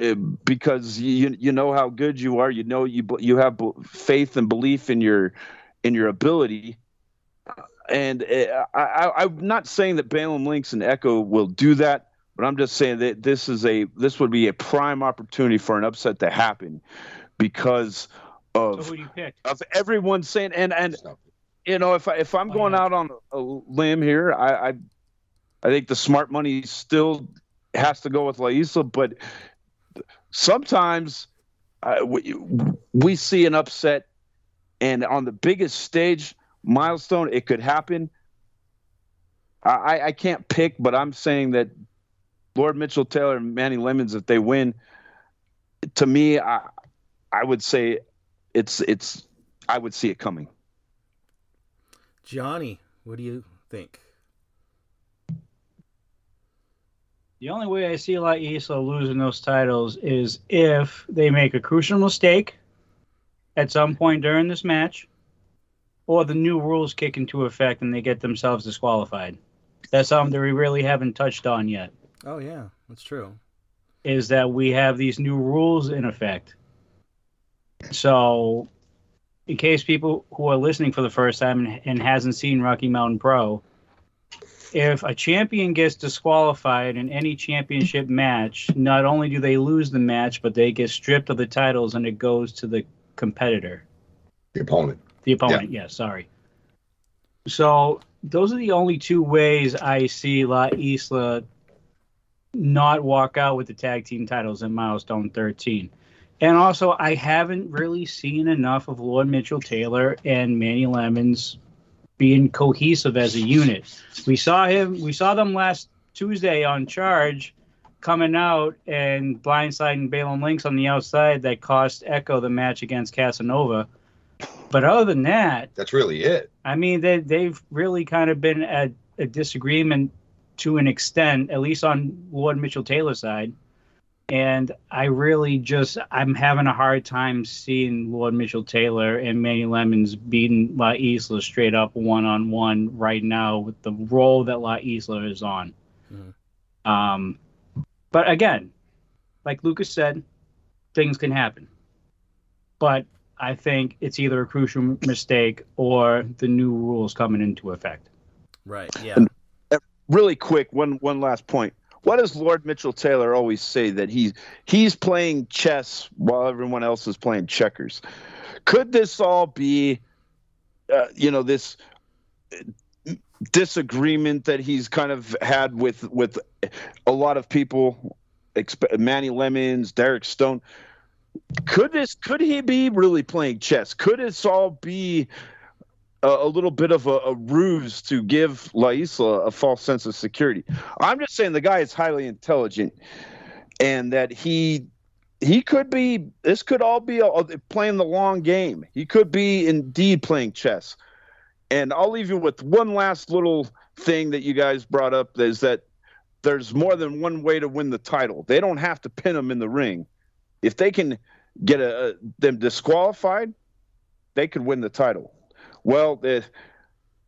uh, because you you know how good you are, you know you you have faith and belief in your in your ability. And uh, I, I'm not saying that Balaam Links and Echo will do that, but I'm just saying that this is a this would be a prime opportunity for an upset to happen because So of who you of everyone saying and and you know, if I, if I'm going out on a limb here, I, I I think the smart money still has to go with La Isla, but sometimes uh, we, we see an upset, and on the biggest stage, milestone, it could happen. I, I- I can't pick, but I'm saying that Lord Mitchell Taylor and Manny Lemons, if they win, to me, I I would say it's it's I would see it coming. Johnny, what do you think? The only way I see La Isla losing those titles is if they make a crucial mistake at some point during this match, or the new rules kick into effect and they get themselves disqualified. That's something that we really haven't touched on yet. Oh yeah, that's true. Is that we have these new rules in effect. So, in case people who are listening for the first time and, and hasn't seen Rocky Mountain Pro, if a champion gets disqualified in any championship match, not only do they lose the match, but they get stripped of the titles and it goes to the competitor, The opponent. the opponent. Yeah, sorry. So those are the only two ways I see La Isla not walk out with the tag team titles in Milestone 13. And also, I haven't really seen enough of Lord Mitchell Taylor and Manny Lemons being cohesive as a unit. We saw him. We saw them last Tuesday on Charge, coming out and blindsiding Balaam Links on the outside. That cost Echo the match against Casanova. But other than that, That's really it. I mean, they they've really kind of been at a disagreement to an extent, at least on Lord Mitchell Taylor's side. And I really just I'm having a hard time seeing Lord Mitchell Taylor and Manny Lemons beating La Isla straight up one on one right now with the role that La Isla is on. Mm-hmm. Um, but again, like Lucas said, things can happen. But I think it's either a crucial mistake or the new rules coming into effect. Right. Yeah. And, uh, really quick, one one last point. What does Lord Mitchell Taylor always say that he's he's playing chess while everyone else is playing checkers? Could this all be, uh, you know, this disagreement that he's kind of had with with a lot of people, Manny Lemons, Derek Stone? Could this could he be really playing chess? Could this all be a, a little bit of a, a, ruse to give La Isla a false sense of security. I'm just saying the guy is highly intelligent, and that he he could be. This could all be a, playing the long game. He could be indeed playing chess. And I'll leave you with one last little thing that you guys brought up is that there's more than one way to win the title. They don't have to pin them in the ring. If they can get a, them disqualified, they could win the title. Well, the,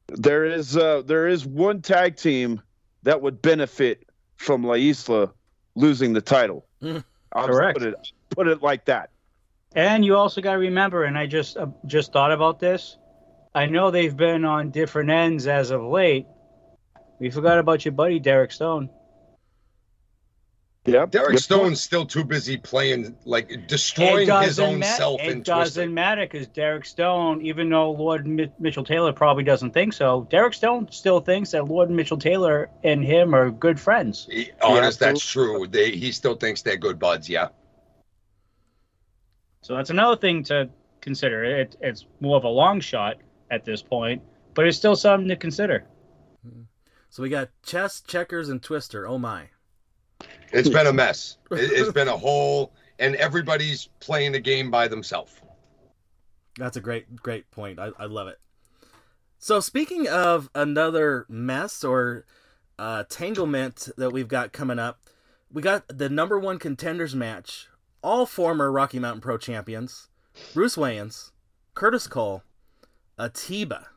there is uh, there is one tag team that would benefit from La Isla losing the title. Mm, I'll correct. Put it, put it like that. And you also got to remember, and I just uh, just thought about this. I know they've been on different ends as of late. We forgot about your buddy Derek Stone. Yeah, Derek Stone's still too busy playing, like destroying his own ma- self. It doesn't matter because Derek Stone, even though Lord Mitchell Taylor probably doesn't think so, Derek Stone still thinks that Lord Mitchell Taylor and him are good friends. He, honest, yeah, that's true. They, he still thinks they're good buds. Yeah. So that's another thing to consider. It, it's more of a long shot at this point, but it's still something to consider. Hmm. So we got chess, checkers, and twister. Oh my. It's been a mess. It, has been a whole, and everybody's playing the game by themselves. That's a great, great point. I, I love it. So, speaking of another mess or uh, tanglement that we've got coming up, we got the number one contenders match. All former Rocky Mountain Pro champions Bruce Wayans, Curtis Cole, Atiba.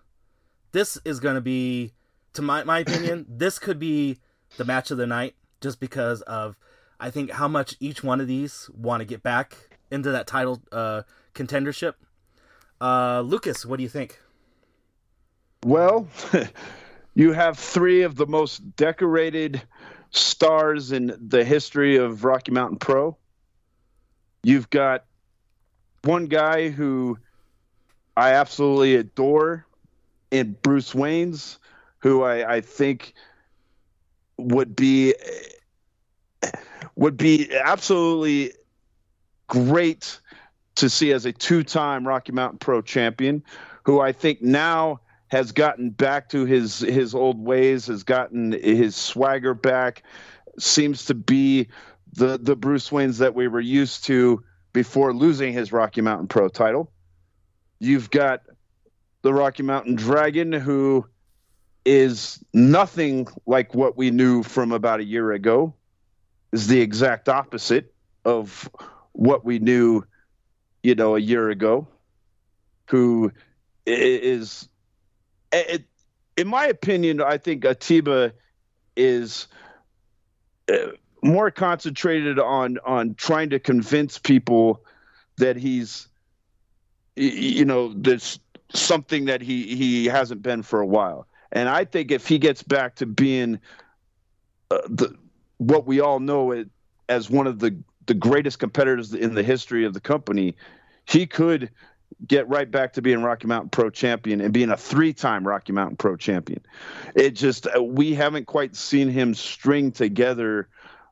This is going to be, to my, my opinion, this could be the match of the night just because of I think how much each one of these want to get back into that title uh, contendership. Uh, Lucas, what do you think? Well, you have three of the most decorated stars in the history of Rocky Mountain Pro. You've got one guy who I absolutely adore in Bruce Wayne's, who I, I think would be would be absolutely great to see as a two-time Rocky Mountain Pro champion, who I think now has gotten back to his his old ways, has gotten his swagger back, seems to be the the Bruce Waynes that we were used to before losing his Rocky Mountain Pro title. You've got the Rocky Mountain Dragon, who is nothing like what we knew from about a year ago is the exact opposite of what we knew, you know, a year ago. Who is, it, in my opinion, I think Atiba is uh, more concentrated on on trying to convince people that he's, you know, there's something that he he hasn't been for a while. And I think if he gets back to being uh, the what we all know as one of the the greatest competitors in the history of the company, he could get right back to being Rocky Mountain Pro champion and being a three-time Rocky Mountain Pro champion. It just uh, we haven't quite seen him string together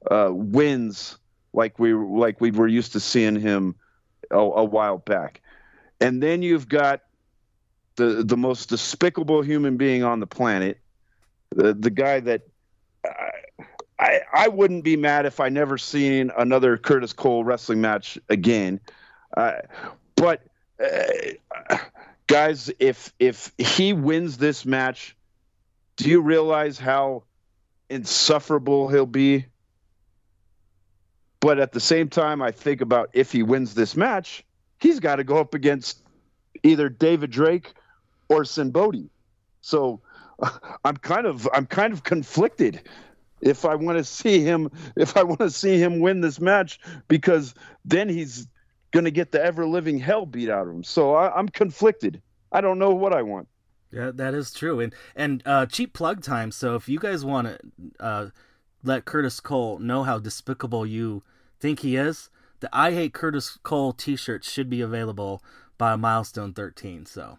uh, wins like we like we were used to seeing him a, a while back. And then you've got the the most despicable human being on the planet, the the guy that I, I wouldn't be mad if I never seen another Curtis Cole wrestling match again. Uh, but uh, guys, if if he wins this match, do you realize how insufferable he'll be? But at the same time, I think about if he wins this match, he's got to go up against either David Drake or Sinbodi. So I'm kind of I'm kind of conflicted if I want to see him if I want to see him win this match because then he's going to get the ever living hell beat out of him. So I, I'm conflicted. I don't know what I want. Yeah, that is true. And and uh, cheap plug time. So if you guys want to uh, let Curtis Cole know how despicable you think he is, the I Hate Curtis Cole T-shirt should be available by Milestone 13. So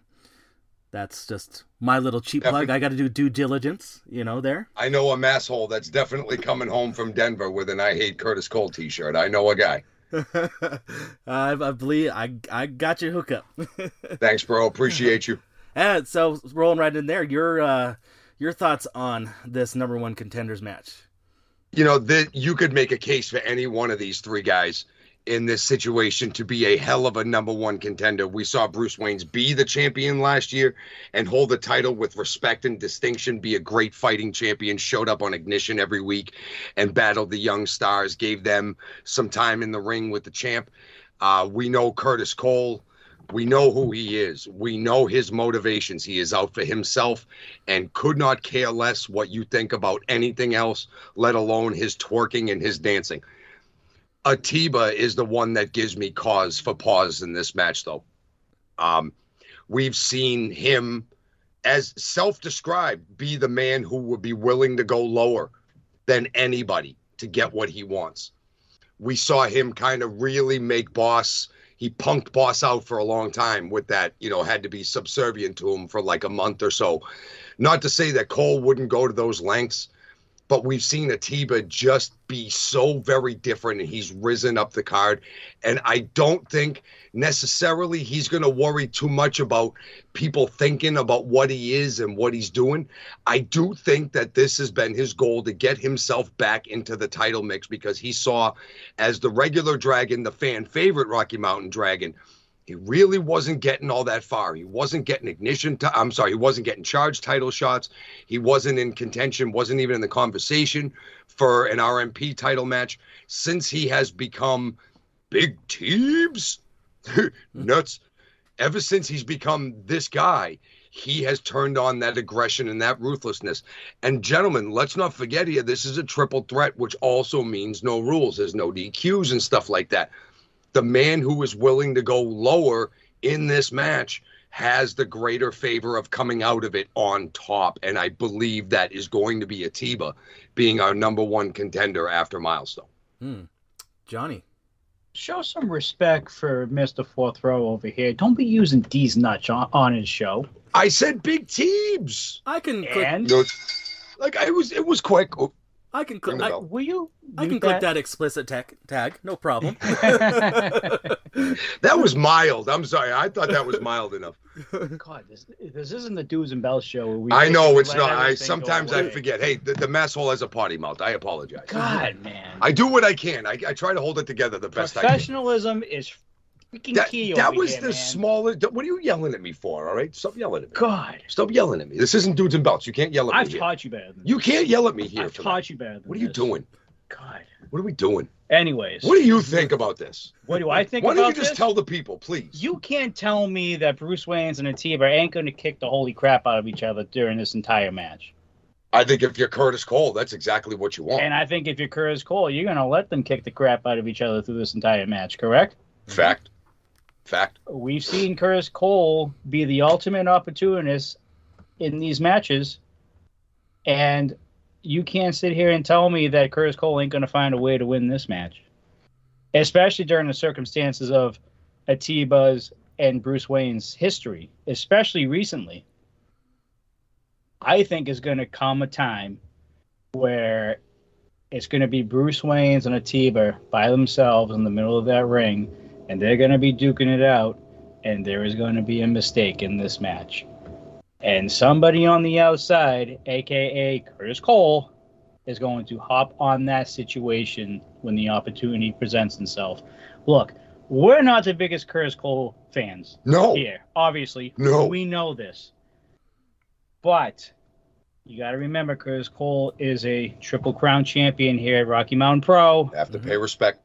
that's just my little cheap plug. I got to do due diligence, you know. There. I know a masshole that's definitely coming home from Denver with an "I Hate Curtis Cole" T-shirt. I know a guy. I, I believe I I got your hookup. Thanks, bro. Appreciate you. And so rolling right in there, your uh, your thoughts on this number one contenders match? You know that you could make a case for any one of these three guys in this situation to be a hell of a number one contender. We saw Bruce Wayne's be the champion last year and hold the title with respect and distinction, be a great fighting champion, showed up on Ignition every week and battled the young stars, gave them some time in the ring with the champ. Uh, we know Curtis Cole. We know who he is. We know his motivations. He is out for himself and could not care less what you think about anything else, let alone his twerking and his dancing. Atiba is the one that gives me cause for pause in this match, though. Um, we've seen him, as self described, be the man who would be willing to go lower than anybody to get what he wants. We saw him kind of really make Boss. He punked Boss out for a long time with that, you know, had to be subservient to him for like a month or so. Not to say that Cole wouldn't go to those lengths, but we've seen Atiba just be so very different and he's risen up the card. And I don't think necessarily he's going to worry too much about people thinking about what he is and what he's doing. I do think that this has been his goal to get himself back into the title mix because he saw as the regular dragon, the fan favorite Rocky Mountain Dragon he really wasn't getting all that far. He wasn't getting ignition. I'm sorry, he wasn't getting charged title shots. He wasn't in contention, wasn't even in the conversation for an RMP title match. Since he has become big teams, nuts. Ever since he's become this guy, he has turned on that aggression and that ruthlessness. And gentlemen, let's not forget here, this is a triple threat, which also means no rules. There's no DQs and stuff like that the man who is willing to go lower in this match has the greater favor of coming out of it on top. And I believe that is going to be Atiba being our number one contender after Milestone. Hmm. Johnny. Show some respect for Mr. Fourth Row over here. Don't be using these nuts on, on his show. I said big teams. I can. And? No, like I was, it was quick. I can click. I, will you? I can that? click that explicit tag. Tag, no problem. that was mild. I'm sorry. I thought that was mild enough. God, this, this isn't the Dudes and Belts show. I know it's not. I sometimes I forget. Hey, the, the Masshole has a potty mouth. I apologize. God, man. I do what I can. I, I try to hold it together the best I can. Professionalism is freaking that, key. That was here, the man. smallest. What are you yelling at me for? All right, stop yelling at me. God, stop yelling at me. This isn't dudes and belts. You can't yell at I've me. I've taught you better. Than you this. can't yell at me here. I've taught you better. what are you this. doing? God, what are we doing? Anyways, what do you think about this? What do I think? Why don't you this? just tell the people, please? You can't tell me that Bruce Wayne's and Atiba ain't going to kick the holy crap out of each other during this entire match. I think if you're Curtis Cole, that's exactly what you want. And I think if you're Curtis Cole, you're going to let them kick the crap out of each other through this entire match, correct? Fact. Fact. We've seen Curtis Cole be the ultimate opportunist in these matches, and you can't sit here and tell me that Curtis Cole ain't going to find a way to win this match, especially during the circumstances of Atiba's and Bruce Wayne's history, especially recently. I think is going to come a time where it's going to be Bruce Wayne's and Atiba by themselves in the middle of that ring and they're going to be duking it out, and there is going to be a mistake in this match. And somebody on the outside, aka Curtis Cole, is going to hop on that situation when the opportunity presents itself. Look, we're not the biggest Curtis Cole fans no. here, obviously. No. We know this. But you got to remember, Curtis Cole is a Triple Crown champion here at Rocky Mountain Pro. Have to pay mm-hmm. respect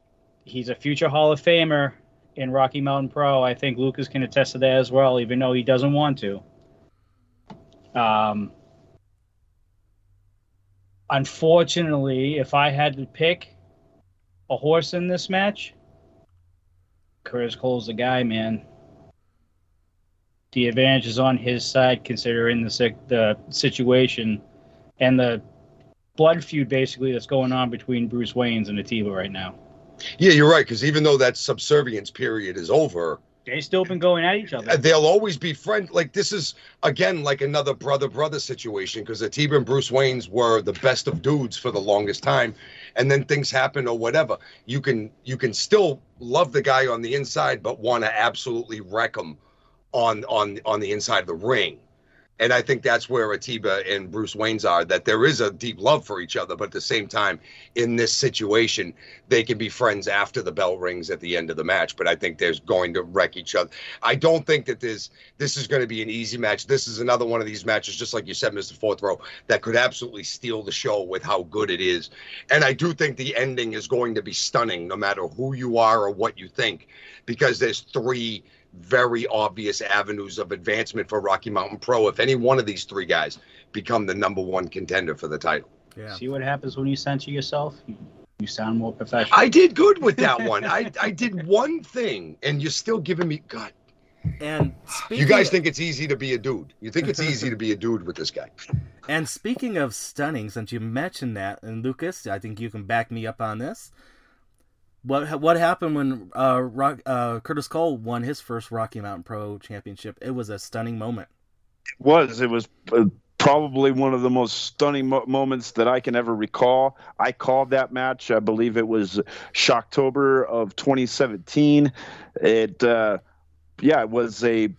he's a future Hall of Famer in Rocky Mountain Pro. I think Lucas can attest to that as well, even though he doesn't want to. Um, unfortunately, if I had to pick a horse in this match, Curtis Cole's the guy, man. The advantage is on his side, considering the the situation and the blood feud basically that's going on between Bruce Wayne's and Atiba right now. Yeah, you're right. Because even though that subservience period is over, they still been going at each other. They'll always be friends. Like this is again like another brother brother situation because Atiba and Bruce Wayne's were the best of dudes for the longest time, and then things happen or whatever. You can you can still love the guy on the inside, but want to absolutely wreck him on on on the inside of the ring. And I think that's where Atiba and Bruce Wayne's are that there is a deep love for each other, but at the same time, in this situation, they can be friends after the bell rings at the end of the match. But I think there's going to wreck each other. I don't think that this this is going to be an easy match. This is another one of these matches, just like you said, Mr. Fourth Row, that could absolutely steal the show with how good it is. And I do think the ending is going to be stunning, no matter who you are or what you think, because there's three very obvious avenues of advancement for Rocky Mountain Pro if any one of these three guys become the number one contender for the title. Yeah. See what happens when you censor yourself? You, you sound more professional. I did good with that one. I, I did one thing, and you're still giving me God. And you guys think it's easy to be a dude. You think it's easy to be a dude with this guy. And speaking of stunning, since you mentioned that, and Lucas, I think you can back me up on this. What what happened when uh, Rock, uh, Curtis Cole won his first Rocky Mountain Pro Championship? It was a stunning moment. It was. It was uh, probably one of the most stunning mo- moments that I can ever recall. I called that match. I believe it was Shocktober of 2017. It, uh, yeah, it was a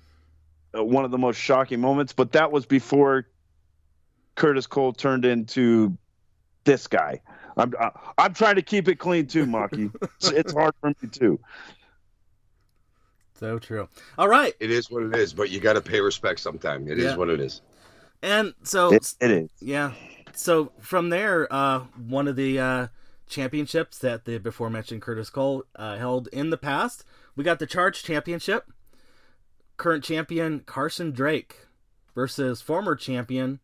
uh, one of the most shocking moments. But that was before Curtis Cole turned into this guy. I'm I'm trying to keep it clean too, Mahky. it's, it's hard for me too. So true. All right. It is what it is, but you got to pay respect sometime. It yeah. is what it is. And so it, it is. Yeah. So from there, uh, one of the uh, championships that the before mentioned Curtis Cole uh, held in the past, we got the Charge Championship. Current champion Carson Drake versus former champion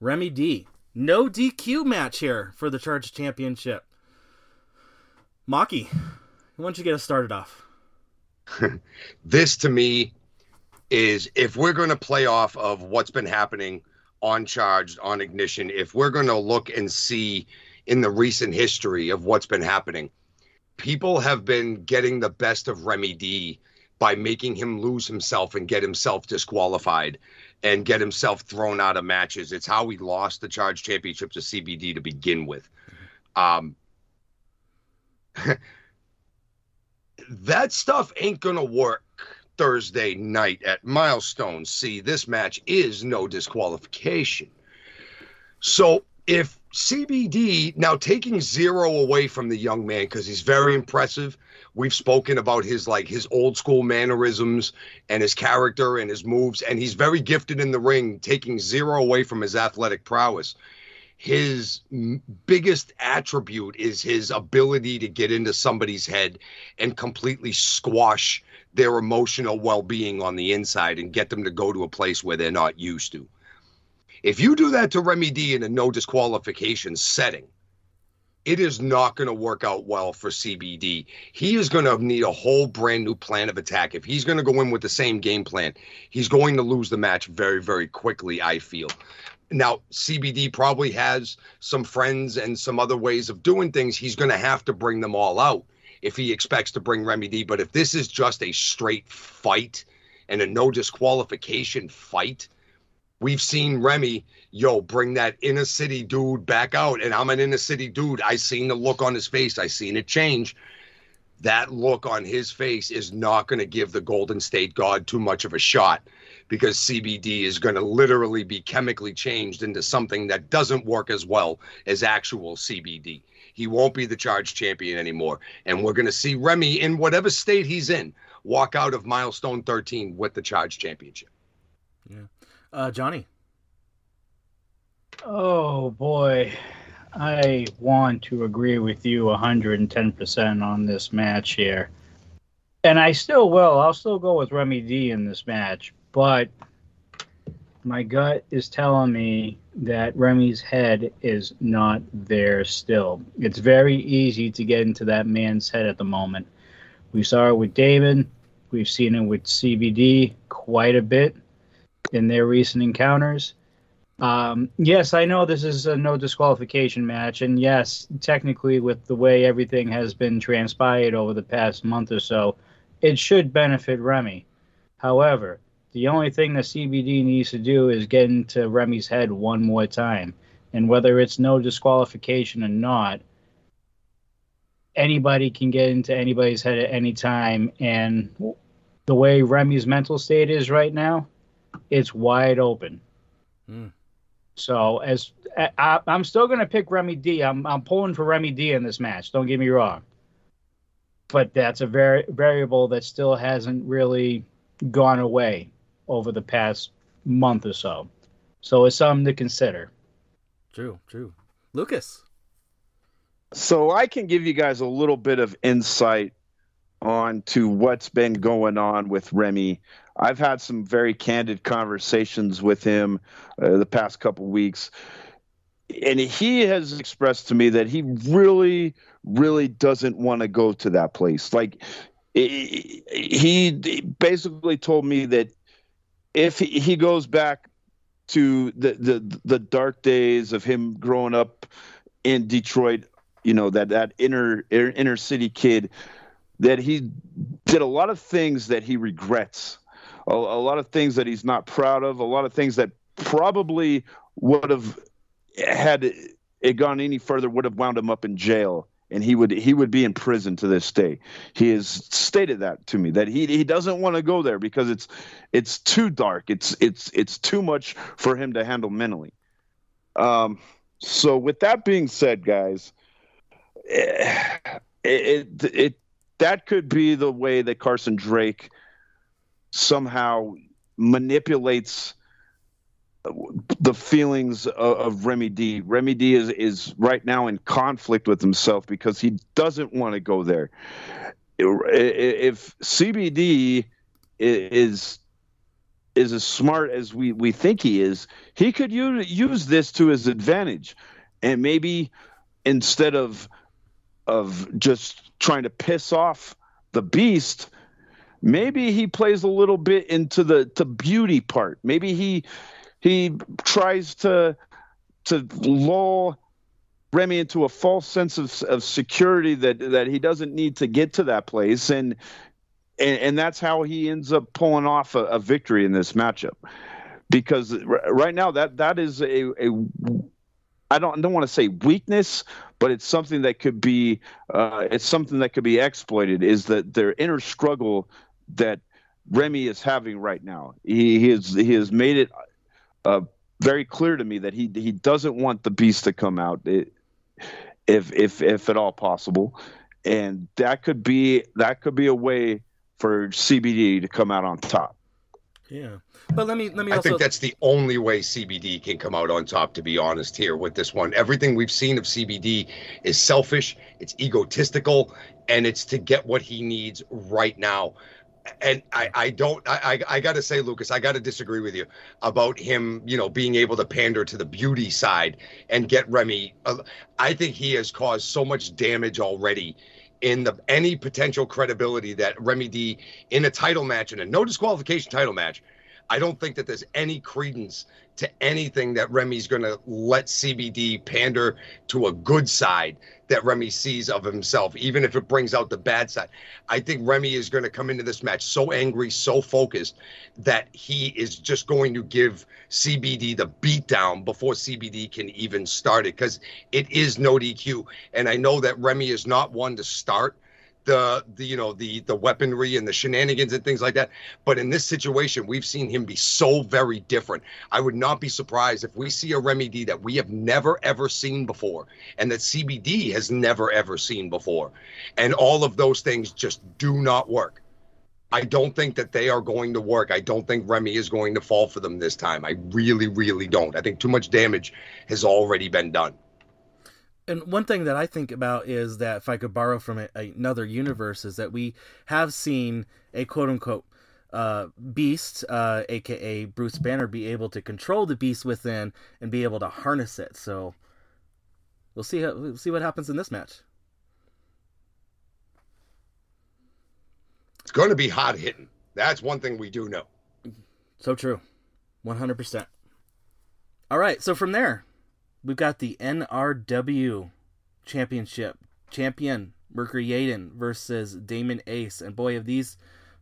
Remy D. No DQ match here for the Charge Championship. Mahky, why don't you get us started off? this to me is if we're going to play off of what's been happening on Charged, on Ignition, if we're going to look and see in the recent history of what's been happening, people have been getting the best of Remy D by making him lose himself and get himself disqualified and get himself thrown out of matches. It's how he lost the charge championship to CBD to begin with. Um, that stuff ain't gonna work Thursday night at Milestone. See, this match is no disqualification. So if CBD now taking zero away from the young man because he's very impressive We've spoken about his like his old school mannerisms and his character and his moves, and he's very gifted in the ring, taking zero away from his athletic prowess. His biggest attribute is his ability to get into somebody's head and completely squash their emotional well-being on the inside and get them to go to a place where they're not used to. If you do that to Remy D in a no disqualification setting, it is not going to work out well for CBD. He is going to need a whole brand new plan of attack. If he's going to go in with the same game plan, he's going to lose the match very, very quickly, I feel. Now, CBD probably has some friends and some other ways of doing things. He's going to have to bring them all out if he expects to bring Remy D. But if this is just a straight fight and a no disqualification fight, we've seen Remy yo, bring that inner city dude back out. And I'm an inner city dude. I seen the look on his face. I seen it change. That look on his face is not going to give the Golden State God too much of a shot because CBD is going to literally be chemically changed into something that doesn't work as well as actual CBD. He won't be the charge champion anymore. And we're going to see Remy in whatever state he's in walk out of milestone 13 with the charge championship. Yeah. Uh, Johnny. Oh boy. I want to agree with you 110% on this match here. And I still will. I'll still go with Remy D in this match. But my gut is telling me that Remy's head is not there still. It's very easy to get into that man's head at the moment. We saw it with Damon. We've seen it with CBD quite a bit in their recent encounters. Um, yes, I know this is a no disqualification match, and yes, technically, with the way everything has been transpired over the past month or so, it should benefit Remy. However, the only thing the CBD needs to do is get into Remy's head one more time. And whether it's no disqualification or not, anybody can get into anybody's head at any time. And the way Remy's mental state is right now, it's wide open. Mm. So as I, am still going to pick Remy D. I'm I'm pulling for Remy D in this match. Don't get me wrong. But that's a very variable that still hasn't really gone away over the past month or so. So it's something to consider. True, true. Lucas. So I can give you guys a little bit of insight on to what's been going on with Remy. I've had some very candid conversations with him uh, the past couple weeks, and he has expressed to me that he really, really doesn't want to go to that place. Like he basically told me that if he goes back to the, the the dark days of him growing up in Detroit, you know that that inner inner city kid, that he did a lot of things that he regrets, a, a lot of things that he's not proud of, a lot of things that probably would have had it gone any further would have wound him up in jail and he would he would be in prison to this day. He has stated that to me that he he doesn't want to go there because it's it's too dark. It's it's it's too much for him to handle mentally. Um, so with that being said, guys, eh, it, it, it that could be the way that Carson Drake somehow manipulates the feelings of, of Remy D. Remy D is, is right now in conflict with himself because he doesn't want to go there. If CBD is is as smart as we, we think he is, he could use, use this to his advantage. And maybe instead of of just trying to piss off the beast, maybe he plays a little bit into the the beauty part. Maybe he he tries to to lull Remy into a false sense of, of security that that he doesn't need to get to that place, and and, and that's how he ends up pulling off a, a victory in this matchup. Because right now that that is a, a I don't I don't want to say weakness, but it's something that could be uh, it's something that could be exploited. Is that their inner struggle that Remy is having right now? He, he has he has made it uh, very clear to me that he he doesn't want the beast to come out, it, if if if at all possible, and that could be that could be a way for CBD to come out on top. Yeah, but let me let me. I also... think that's the only way CBD can come out on top. To be honest, here with this one, everything we've seen of CBD is selfish, it's egotistical, and it's to get what he needs right now and I, I don't I, I gotta say lucas i gotta disagree with you about him you know being able to pander to the beauty side and get remy uh, i think he has caused so much damage already in the any potential credibility that remy d in a title match in a no disqualification title match i don't think that there's any credence to anything that remy's going to let cbd pander to a good side that Remy sees of himself, even if it brings out the bad side. I think Remy is going to come into this match so angry, so focused that he is just going to give CBD the beatdown before CBD can even start it because it is no DQ. And I know that Remy is not one to start the, the you know the the weaponry and the shenanigans and things like that. But in this situation, we've seen him be so very different. I would not be surprised if we see a Remy D that we have never ever seen before, and that CBD has never ever seen before, and all of those things just do not work. I don't think that they are going to work. I don't think Remy is going to fall for them this time. I really, really don't. I think too much damage has already been done. And one thing that I think about is that if I could borrow from a, another universe, is that we have seen a quote unquote uh, beast, uh, aka Bruce Banner, be able to control the beast within and be able to harness it. So we'll see how, we'll see what happens in this match. It's going to be hot hitting. That's one thing we do know. So true. 100%. All right, so from there, we've got the NRW Championship champion Mercury Yaden versus Damon Ace, and boy, have these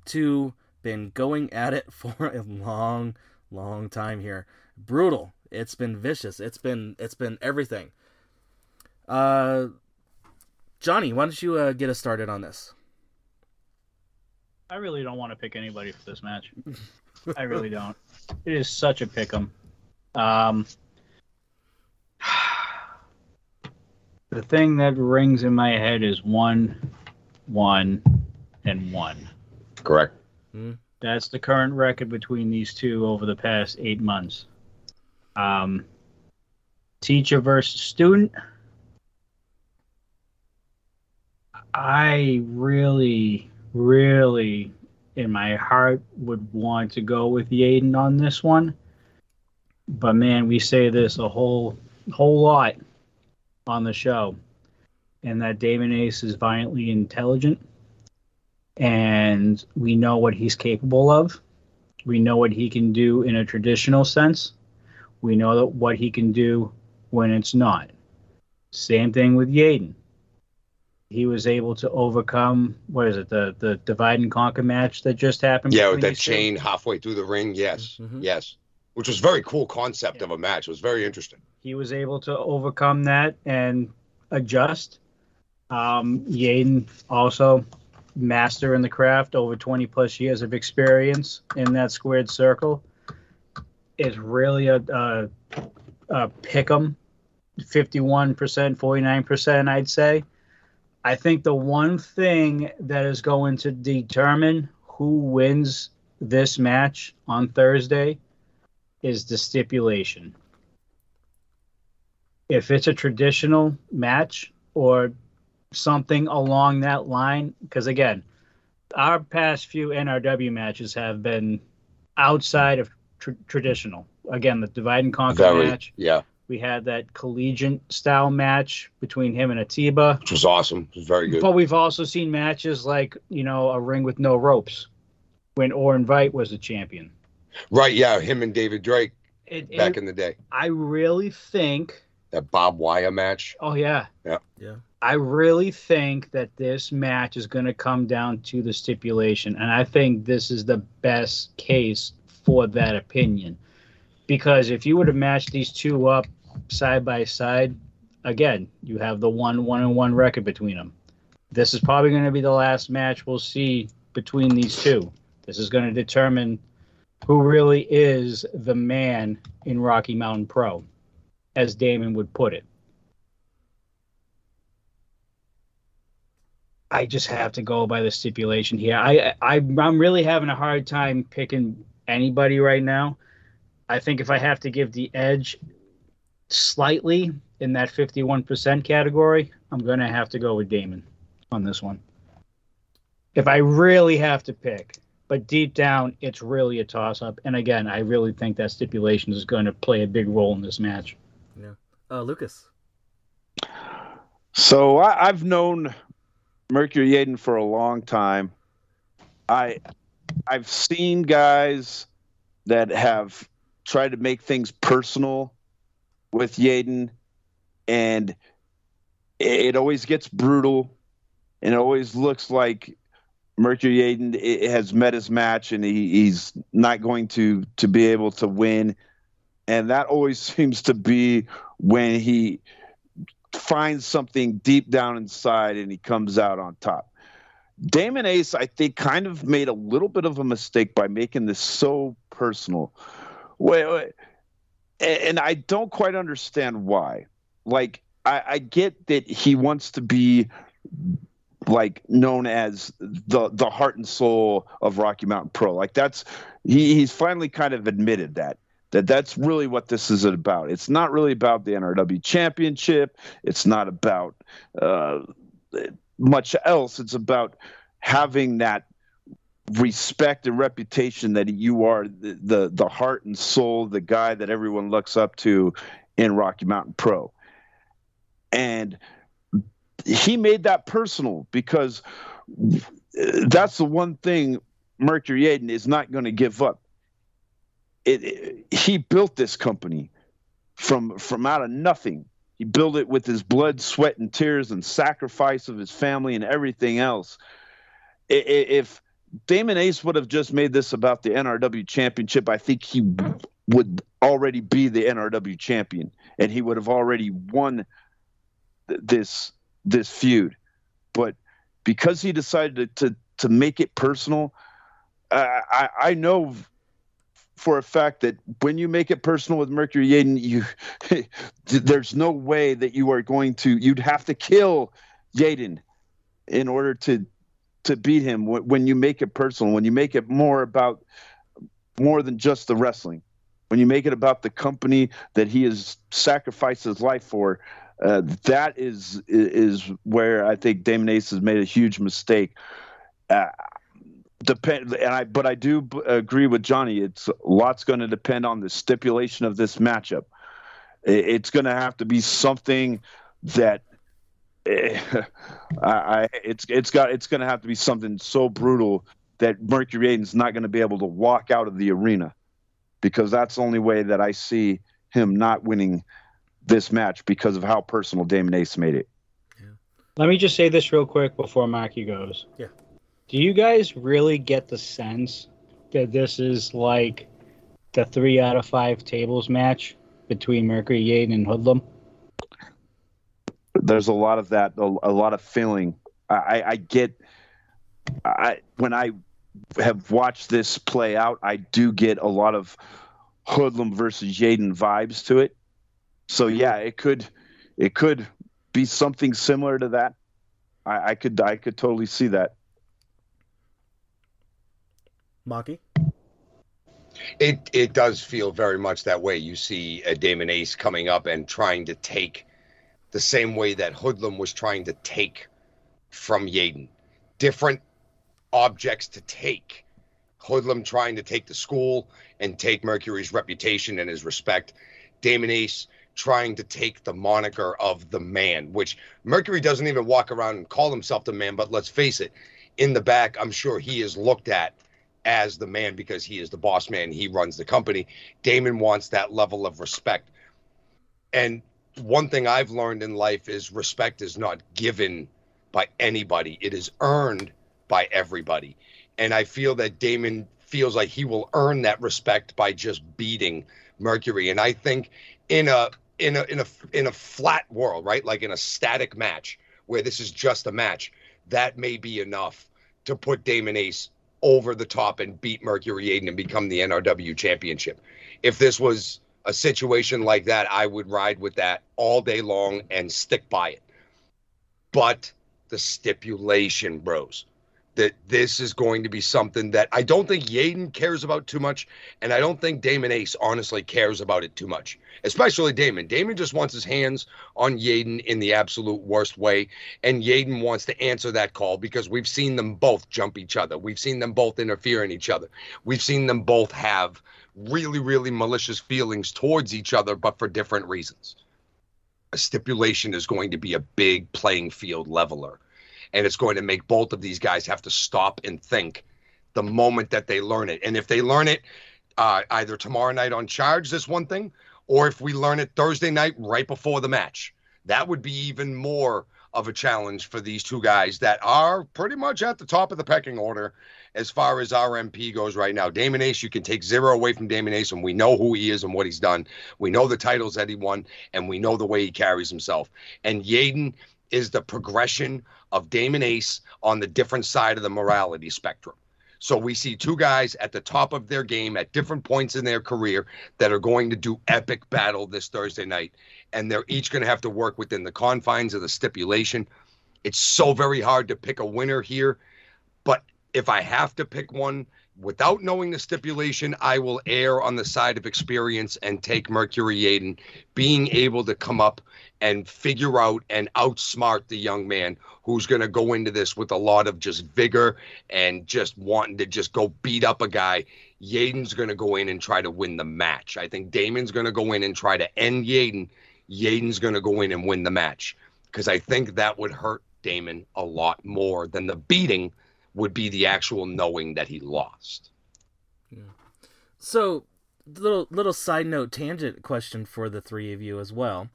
two been going at it for a long, long time here. Brutal. It's been vicious. It's been it's been everything. Uh, Johnny, why don't you uh, get us started on this? I really don't want to pick anybody for this match. I really don't. It is such a pick 'em. Um, the thing that rings in my head is one, one, and one. Correct. That's the current record between these two over the past eight months. Um, teacher versus student. I really, really, in my heart, would want to go with Yaden on this one. But man, we say this a whole, whole lot on the show, and that Damon Ace is violently intelligent and we know what he's capable of. We know what he can do in a traditional sense. We know that what he can do when it's not. Same thing with Yaden. He was able to overcome what is it the the divide and conquer match that just happened. Yeah, with that these two? chain halfway through the ring. Yes. Mhm. Yes. Which was very cool concept Yeah. of a match. It was very interesting. he was able to overcome that and adjust. Um, Yaden also master in the craft, over 20 plus years of experience in that squared circle. Is really a, a, a pick 'em, 51%, 49%, I'd say. I think the one thing that is going to determine who wins this match on Thursday is the stipulation if it's a traditional match or something along that line, because again, our past few NRW matches have been outside of tr- traditional. Again, the divide and conquer Very. match. Yeah. We had that collegiate style match between him and Atiba. Which was awesome. It was very good. But we've also seen matches like, you know, a ring with no ropes when Orin Vite was the champion. Right. Yeah. Him and David Drake It, back it- in the day. I really think That Bob Wire match. Oh yeah. Yeah. Yeah. I really think that this match is going to come down to the stipulation, and I think this is the best case for that opinion. Because if you were to match these two up side by side, again, you have the one one and one record between them. This is probably going to be the last match we'll see between these two. This is going to determine who really is the man in Rocky Mountain Pro, as Damon would put it. I just have to go by the stipulation here. I, I I'm really having a hard time picking anybody right now. I think if I have to give the edge slightly in that 51% category, I'm going to have to go with Damon on this one. If I really have to pick, but deep down, it's really a toss up. And again, I really think that stipulation is going to play a big role in this match. Uh, Lucas. So I, I've known Mercury Yaden for a long time. I I've seen guys that have tried to make things personal with Yaden, and it, it always gets brutal, and it always looks like Mercury Yaden has met his match, and he, he's not going to to be able to win, and that always seems to be when he finds something deep down inside and he comes out on top. Damon Ace, I think, kind of made a little bit of a mistake by making this so personal. And and I don't quite understand why. Like, I, I get that he wants to be like known as the the heart and soul of Rocky Mountain Pro. Like that's he he's finally kind of admitted that. That that's really what this is about. It's not really about the NRW championship. It's not about uh, much else. It's about having that respect and reputation that you are the, the, the heart and soul, the guy that everyone looks up to in Rocky Mountain Pro. And he made that personal because that's the one thing Mercury Yaden is not going to give up. It, it, he built this company from from out of nothing. He built it with his blood, sweat, and tears, and sacrifice of his family and everything else. If Damon Ace would have just made this about the NRW championship, I think he would already be the NRW champion, and he would have already won this this feud. But because he decided to to, to make it personal, I I know for a fact that when you make it personal with Mercury Yaden, you there's no way that you are going to. You'd have to kill Yaden in order to to beat him when you make it personal, when you make it more about more than just the wrestling, when you make it about the company that he has sacrificed his life for, uh, that is is where I think Damon Ace has made a huge mistake. Uh, depend, and I but I do b- agree with Johnny. It's lots going to depend on the stipulation of this matchup. It's going to have to be something that I, I, it's it's got it's going to have to be something so brutal that Mercury Yaden's not going to be able to walk out of the arena because that's the only way that I see him not winning this match because of how personal Damon Ace made it. Yeah. Let me just say this real quick before Mahky goes. Yeah. Do you guys really get the sense that this is like the three out of five tables match between Mercury Yaden and Hoodlum? there's a lot of that, a, a lot of feeling. I, I get, I when I have watched this play out, I do get a lot of Hoodlum versus Yaden vibes to it. So yeah, it could, it could be something similar to that. I, I could, I could totally see that. Mahky. It it does feel very much that way. You see a Damon Ace coming up and trying to take the same way that Hoodlum was trying to take from Yaden. Different objects to take. Hoodlum trying to take the school and take Mercury's reputation and his respect. Damon Ace trying to take the moniker of the man, which Mercury doesn't even walk around and call himself the man, but let's face it, in the back, I'm sure he is looked at as the man because he is the boss man. He runs the company. Damon wants that level of respect. And one thing I've learned in life is respect is not given by anybody, it is earned by everybody. And I feel that Damon feels like he will earn that respect by just beating Mercury. And I think in a in a in a in a flat world, right? Like in a static match where this is just a match, that may be enough to put Damon Ace over the top and beat Mercury Yaden and become the NRW championship. If this was a situation like that, I would ride with that all day long and stick by it. But the stipulation, bros, that this is going to be something that I don't think Yaden cares about too much, and I don't think Damon Ace honestly cares about it too much, especially Damon. Damon just wants his hands on Yaden in the absolute worst way, and Yaden wants to answer that call because we've seen them both jump each other. We've seen them both interfere in each other. We've seen them both have really, really malicious feelings towards each other, but for different reasons. A stipulation is going to be a big playing field leveler. And it's going to make both of these guys have to stop and think the moment that they learn it. And if they learn it uh, either tomorrow night on charge, this one thing, or if we learn it Thursday night right before the match, that would be even more of a challenge for these two guys that are pretty much at the top of the pecking order as far as RMP goes right now. Damon Ace, you can take zero away from Damon Ace, and we know who he is and what he's done. We know the titles that he won, and we know the way he carries himself. And Yaden is the progression of Damon Ace on the different side of the morality spectrum. So we see two guys at the top of their game at different points in their career that are going to do epic battle this Thursday night. And they're each going to have to work within the confines of the stipulation. It's so very hard to pick a winner here. But if I have to pick one without knowing the stipulation, I will err on the side of experience and take Mercury Yaden being able to come up and figure out and outsmart the young man who's going to go into this with a lot of just vigor and just wanting to just go beat up a guy. Yaden's going to go in and try to win the match. I think Damon's going to go in and try to end Yaden. Yaden's going to go in and win the match because I think that would hurt Damon a lot more than the beating would be the actual knowing that he lost. Yeah. So, little little side note tangent question for the three of you as well.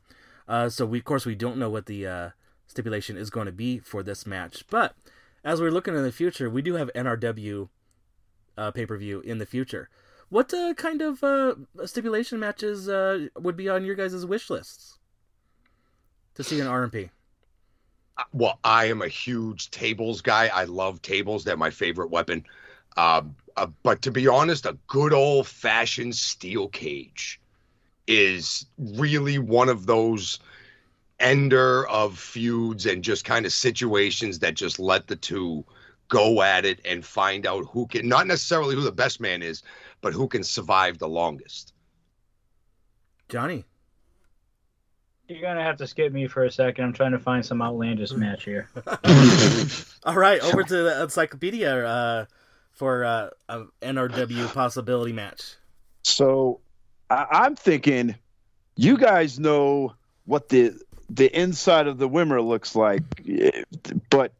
Uh, so we of course we don't know what the uh, stipulation is going to be for this match, but as we're looking in the future, we do have NRW uh, pay per view in the future. What uh, kind of uh, stipulation matches uh, would be on your guys' wish lists to see an RMP? Uh, Well, I am a huge tables guy. I love tables. They're my favorite weapon. Um, uh, but to be honest, a good old fashioned steel cage is really one of those ender of feuds and just kind of situations that just let the two go at it and find out who can not necessarily who the best man is, but who can survive the longest. Johnny. You're gonna have to skip me for a second. I'm trying to find some outlandish match here. All right, over to the encyclopedia uh, for uh, a NRW possibility match. So I, I'm thinking you guys know what the the inside of the Wimmer looks like, but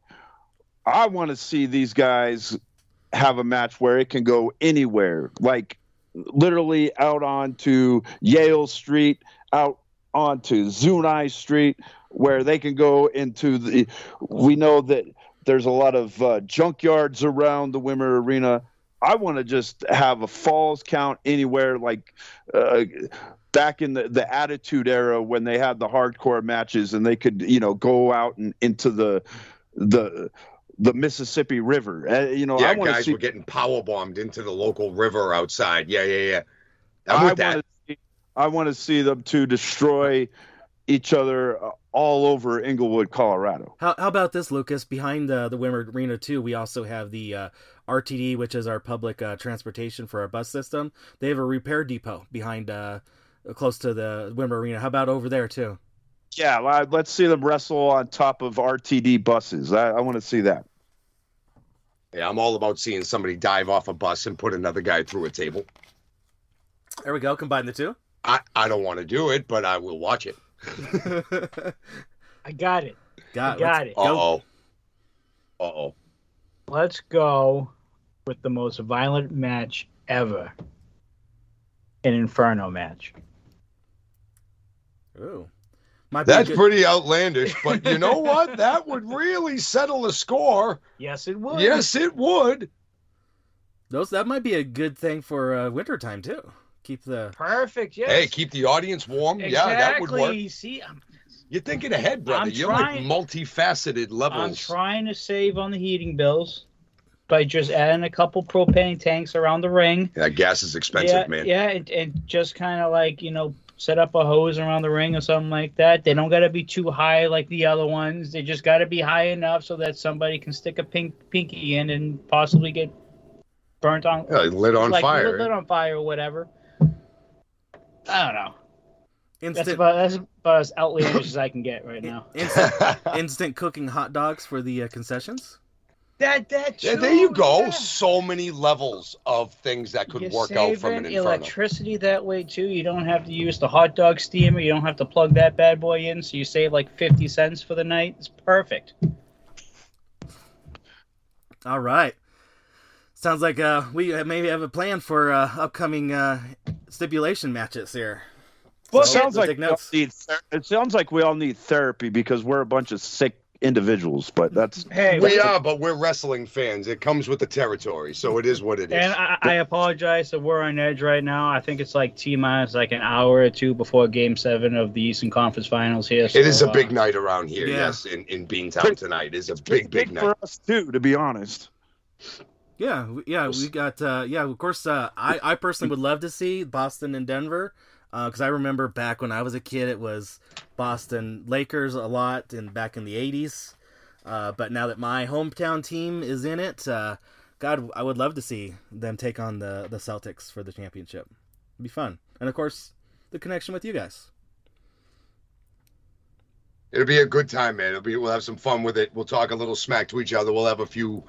I want to see these guys have a match where it can go anywhere, like literally out onto Yale Street, out onto Zuni Street, where they can go into the. We know that there's a lot of uh, junkyards around the Wimmer Arena. I want to just have a falls count anywhere, like uh, back in the, the Attitude Era when they had the hardcore matches and they could, you know, go out and into the the the Mississippi River. Uh, you know, Yeah, I want to guys see. were getting power bombed into the local river outside. Yeah, yeah, yeah. I'm I that. see. I want to see them to destroy each other uh, all over Englewood, Colorado. How, how about this, Lucas? Behind the the Wimmer Arena too, we also have the uh, RTD, which is our public uh, transportation for our bus system. They have a repair depot behind, uh, close to the Wimmer Arena. How about over there too? Yeah, well, let's see them wrestle on top of RTD buses. I, I want to see that. Yeah, I'm all about seeing somebody dive off a bus and put another guy through a table. There we go. Combine the two. I, I don't want to do it, but I will watch it. I got it. got, I got it. Uh oh. Uh oh. Let's go with the most violent match ever. An Inferno match. Ooh. Might That's good- pretty outlandish, but you know what? That would really settle the score. Yes, it would. Yes, it would. Those that might be a good thing for uh, wintertime too. Keep the Perfect. Yes. Hey, keep the audience warm. exactly. Yeah, that would work. See, I'm, You're thinking ahead, brother. I'm You're trying- like multifaceted levels. I'm trying to save on the heating bills by just adding a couple propane tanks around the ring. yeah, gas is expensive, yeah, man. Yeah, and, and just kind of like you know set up a hose around the ring or something like that. They don't got to be too high like the other ones. They just got to be high enough so that somebody can stick a pink pinky in and possibly get burnt on, Yeah, lit on like fire. lit on fire or whatever. I don't know. That's about that's about as outlandish as I can get right now. instant, instant cooking hot dogs for the uh, concessions. That that Yeah, there you go. yeah. So many levels of things that could You're work out from an inferno. electricity that way too. You don't have to use the hot dog steamer. You don't have to plug that bad boy in, so you save like fifty cents for the night. It's perfect. All right. Sounds like uh, we maybe have a plan for uh, upcoming uh, stipulation matches here. Well, it sounds like we all notes. need it sounds like we all need therapy because we're a bunch of sick individuals. But that's Hey, we are, but we're wrestling fans. It comes with the territory, so it is what it is. and I, I apologize that we're on edge right now. I think it's like T minus like an hour or two before Game Seven of the Eastern Conference Finals here. it is a big uh, night around here. Yeah. Yes, in in Beantown tonight is a big, big, night. for us too, to be honest. Yeah, yeah, we got uh, yeah. Of course, uh, I I personally would love to see Boston and Denver because I remember back when I was a kid, it was Boston Lakers a lot, and back in the '80s. Uh, but now that my hometown team is in it, uh, God, I would love to see them take on the the Celtics for the championship. It'd be fun, and of course, the connection with you guys. It'll be a good time, man. It'll be. We'll have some fun with it. We'll talk a little smack to each other. We'll have a few,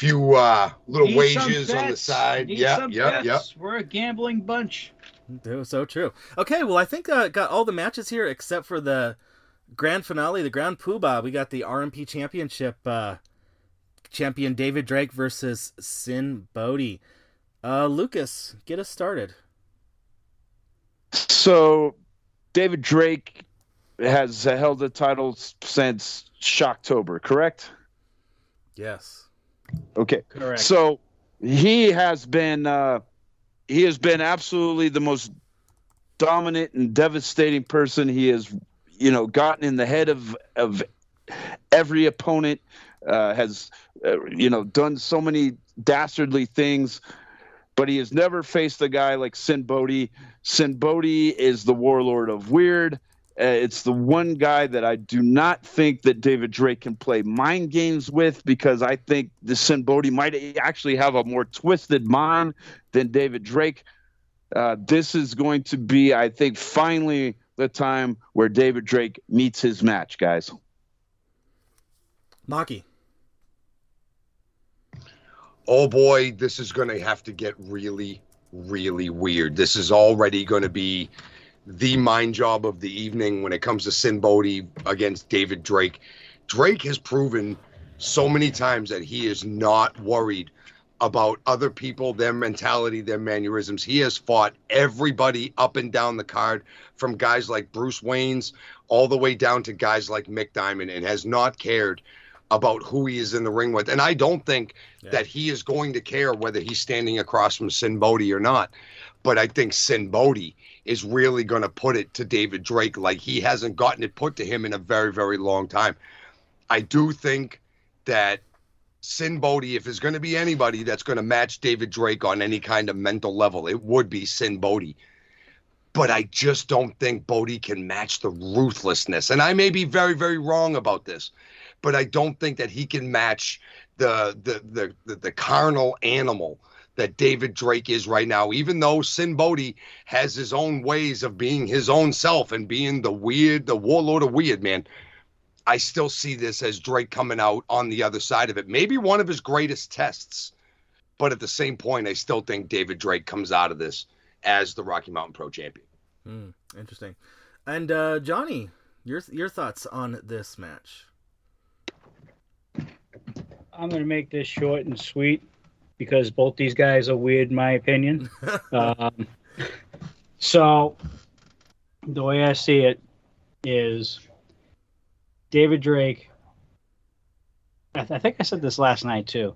few uh, little Need wages on the side. Need Yeah, some yeah, yeah. We're a gambling bunch. So true. Okay, well, I think uh, got all the matches here except for the grand finale, the Grand Poobah. We got the RMP Championship uh, champion David Drake versus Sin Bodhi. Uh, Lucas, get us started. So, David Drake has held the title since Shocktober, correct? Yes. Okay. Correct. So he has been uh, he has been absolutely the most dominant and devastating person. He has, you know, gotten in the head of of every opponent. Uh, has uh, you know done so many dastardly things, but he has never faced a guy like Sin Bodhi. Sin Bodhi is the warlord of weird. Uh, it's the one guy that I do not think that David Drake can play mind games with because I think the Sin Bodhi might actually have a more twisted mind than David Drake. Uh, this is going to be, I think, finally the time where David Drake meets his match, guys. Mahky. oh boy, this is going to have to get really, really weird. This is already going to be the mind job of the evening when it comes to Sin Bodhi against David Drake. Drake has proven so many times that he is not worried about other people, their mentality, their mannerisms. He has fought everybody up and down the card, from guys like Bruce Wayne's all the way down to guys like Mick Diamond, and has not cared about who he is in the ring with. And I don't think Yeah. that he is going to care whether he's standing across from Sin Bodhi or not. But I think Sin Bodhi is really going to put it to David Drake like he hasn't gotten it put to him in a very, very long time. I do think that Sin Bodhi, if there's going to be anybody that's going to match David Drake on any kind of mental level, it would be Sin Bodhi. But I just don't think Bodhi can match the ruthlessness. And I may be very, very wrong about this, but I don't think that he can match the the the the, the carnal animal that David Drake is right now. Even though Sin Bodhi has his own ways of being his own self and being the weird, the warlord of weird, man. I still see this as Drake coming out on the other side of it. Maybe one of his greatest tests, but at the same point, I still think David Drake comes out of this as the Rocky Mountain Pro champion. Hmm, interesting. And uh, Johnny, your your thoughts on this match? I'm going to make this short and sweet because both these guys are weird, in my opinion. um, so, the way I see it is David Drake. I, th- I think I said this last night too.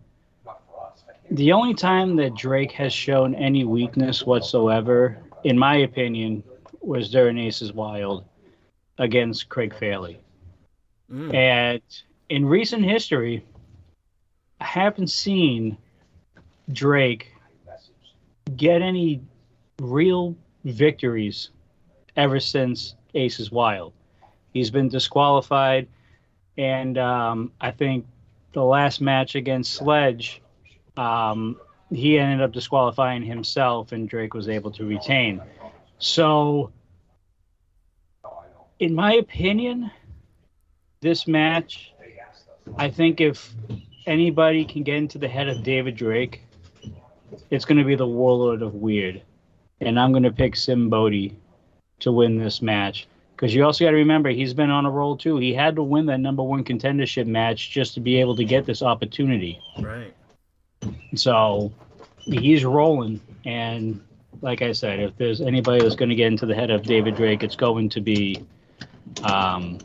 The only time that Drake has shown any weakness whatsoever, in my opinion, was during Aces Wild against Craig Fairley. Mm. And in recent history, I haven't seen Drake get any real victories ever since Aces Wild. He's been disqualified, and um, I think the last match against Sledge, um, he ended up disqualifying himself, and Drake was able to retain. So, in my opinion, this match, I think if anybody can get into the head of David Drake, it's going to be the Warlord of Weird. And I'm going to pick Sin Bodhi to win this match. Because you also got to remember, he's been on a roll too. He had to win that number one contendership match just to be able to get this opportunity. Right. So he's rolling. And like I said, if there's anybody that's going to get into the head of David Drake, it's going to be um,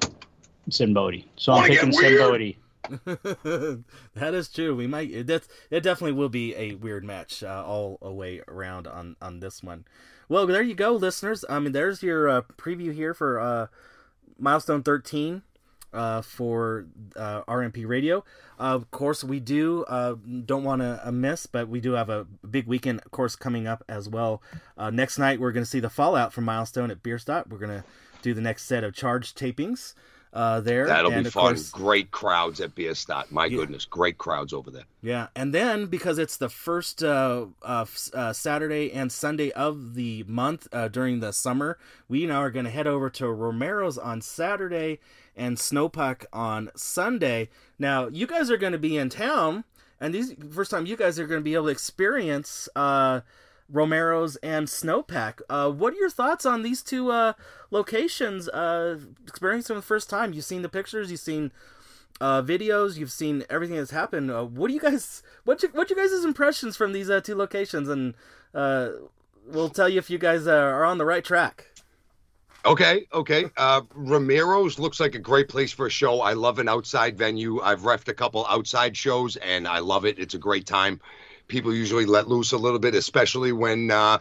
Sin Bodhi. So I'm picking Sin? Bodhi. that is true. We might it, that it definitely will be a weird match uh, all the way around on on this one. Well, there you go, listeners. I mean, there's your uh, preview here for uh, milestone 13 uh, for uh, RMP Radio. Uh, of course, we do uh, don't want to uh, miss, but we do have a big weekend, of course, coming up as well. Uh, next night, we're going to see the fallout from Milestone at Bierstadt. We're going to do the next set of charge tapings. Uh, there. That'll and be of fun. course- Great crowds at Bierstadt. My Yeah. goodness, great crowds over there. Yeah, and then because it's the first uh, uh, uh, Saturday and Sunday of the month uh, during the summer, we now are going to head over to Romero's on Saturday and Snowpack on Sunday. Now, you guys are going to be in town, and these first time you guys are going to be able to experience uh, Romero's and Snowpack. Uh, what are your thoughts on these two uh, locations? Uh, experiencing them the first time, you've seen the pictures, you've seen uh, videos. You've seen everything that's happened. Uh, what do you guys? What you, what you guys' impressions from these uh, two locations? And uh, we'll tell you if you guys uh, are on the right track. Okay, okay. Uh, Romero's looks like a great place for a show. I love an outside venue. I've refed a couple outside shows, and I love it. It's a great time. People usually let loose a little bit, especially when uh,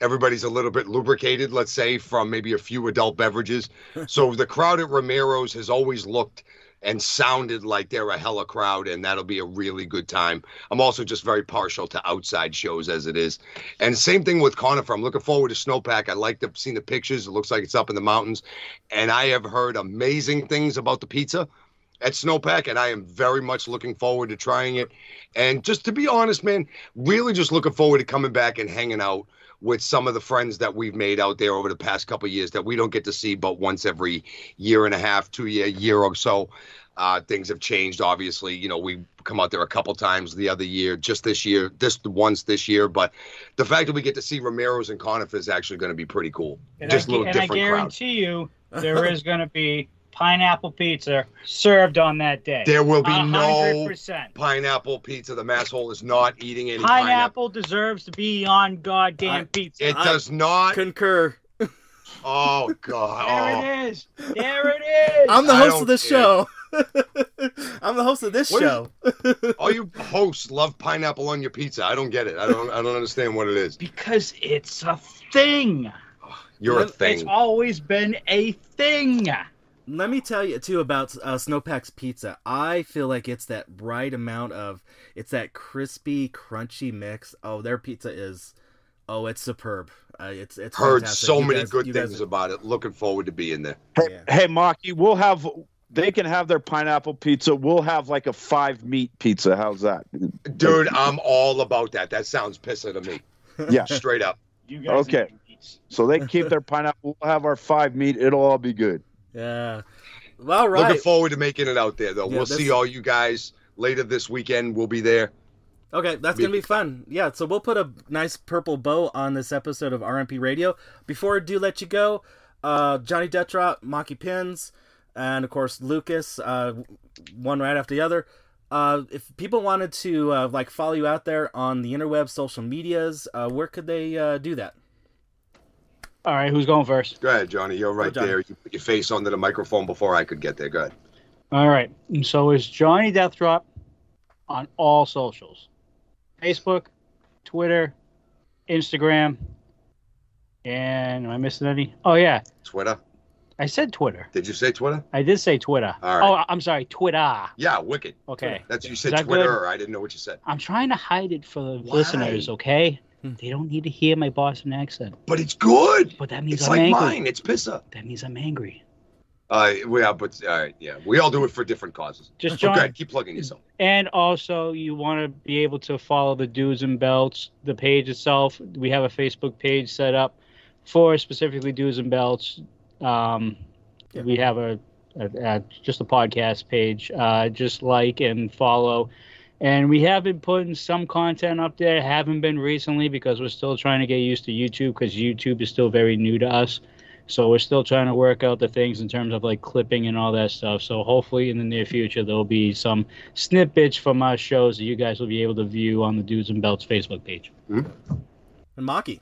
everybody's a little bit lubricated, let's say, from maybe a few adult beverages. so the crowd at Romero's has always looked and sounded like they're a hella crowd, and that'll be a really good time. I'm also just very partial to outside shows as it is. And same thing with Conifer. I'm looking forward to Snowpack. I like to see the pictures. It looks like it's up in the mountains. And I have heard amazing things about the pizza at Snowpack, and I am very much looking forward to trying it. And just to be honest, man, really just looking forward to coming back and hanging out with some of the friends that we've made out there over the past couple of years that we don't get to see but once every year and a half, two year, year or so. Uh, things have changed, obviously. You know, we come out there a couple times the other year, just this year, this once this year. But the fact that we get to see Romero's and Conifer is actually going to be pretty cool. And just I, a little and I different crowd. guarantee you, there is going to be pineapple pizza served on that day. There will be no hundred percent. pineapple pizza. The masshole is not eating any pineapple. Pineapple deserves to be on goddamn I- pizza. It I does not. Concur. Oh God! there Oh. it is. There it is. I'm the host of this care. show. I'm the host of this What is- show. All you hosts love pineapple on your pizza. I don't get it. I don't. I don't understand what it is. because it's a thing. You're a It's It's always been a thing. Let me tell you too about uh, Snowpack's pizza. I feel like it's that right amount of it's that crispy, crunchy mix. Oh, their pizza is, oh, it's superb. Uh, it's it's Heard fantastic. so You many guys- good you guys- things about it. Looking forward to being there. Hey, Yeah. hey, Mahky, we'll have. They can have their pineapple pizza. We'll have like a five meat pizza. How's that? Dude, I'm all about that. That sounds pissing to me. Yeah. Straight up. You guys Okay. So they can keep their pineapple. We'll have our five meat. It'll all be good. Yeah. Well, right. Looking forward to making it out there, though. Yeah, we'll see all you guys later this weekend. We'll be there. Okay, that's gonna be fun. Yeah, so we'll put a nice purple bow on this episode of RMP Radio. Before I do let you go, uh, Johnny Deathdrop, Maki Pins, and of course Lucas, uh, one right after the other. Uh, if people wanted to uh, like follow you out there on the interweb social medias, uh, where could they uh, do that? All right, who's going first? Go ahead, Johnny. You're right Johnny. there. You put your face onto the microphone before I could get there. Go ahead. All right. So it's Johnny Deathdrop on all socials Facebook, Twitter, Instagram, and am I missing any? Oh, yeah. Twitter. I said Twitter. Did you say Twitter? I did say Twitter. All right. Oh, I'm sorry, Twitter. Yeah, wicked. Okay. That's you said that Twitter, good? I didn't know what you said. I'm trying to hide it for the Why? listeners, okay? Hmm. They don't need to hear my Boston accent. But it's good. But that means It's I'm like angry. mine. It's pissa. That means I'm angry. Uh, we are, but all right, yeah, we all do it for different causes. Just Okay, John, keep plugging yourself. And also, you want to be able to follow the Dudes and Belts, the page itself. We have a Facebook page set up for specifically Dudes and Belts. Um, Yeah. We have a, a, a just a podcast page. Uh, just like and follow. And we have been putting some content up there. Haven't been recently because we're still trying to get used to YouTube because YouTube is still very new to us. So we're still trying to work out the things in terms of like clipping and all that stuff. So hopefully in the near future there'll be some snippets from our shows that you guys will be able to view on the Dudes and Belts Facebook page. And Mahky.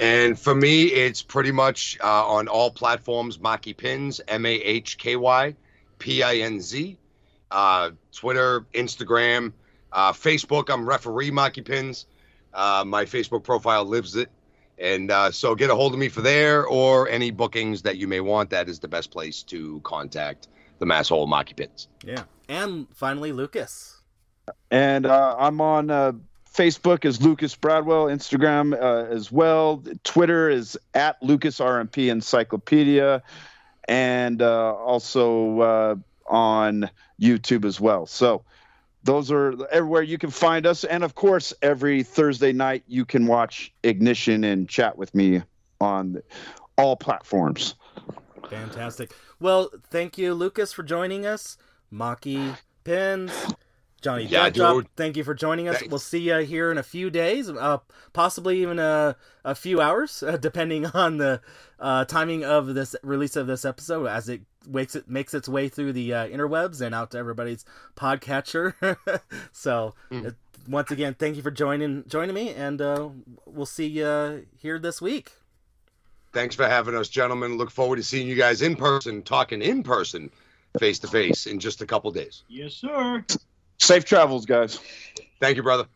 And for me, it's pretty much uh, on all platforms. MahkyPinz, M A H K Y P I N Z. Uh, Twitter, Instagram, uh, Facebook. I'm referee MahkyPinz. Uh, my Facebook profile lives it. And uh, so get a hold of me for there or any bookings that you may want. That is the best place to contact the Masshole MahkyPinz. Yeah. And finally, Lucas. And uh, I'm on uh, Facebook as Lucas Bradwell, Instagram uh, as well. Twitter is at Lucas RMP Encyclopedia. and uh, also uh, on YouTube as well. So those are everywhere you can find us, and of course, every Thursday night you can watch Ignition and chat with me on all platforms. Fantastic. Well, thank you, Lucas, for joining us. Maki Pins. Johnny Yeah, Death dude. thank you for joining us. Thanks. We'll see you here in a few days, uh, possibly even a, a few hours, uh, depending on the uh, timing of this release of this episode as it makes it makes its way through the uh, interwebs and out to everybody's podcatcher. so, Mm. uh, once again, thank you for joining joining me, and uh, we'll see you here this week. Thanks for having us, gentlemen. Look forward to seeing you guys in person, talking in person, face to face, in just a couple days. Yes, sir. Safe travels, guys. Thank you, brother.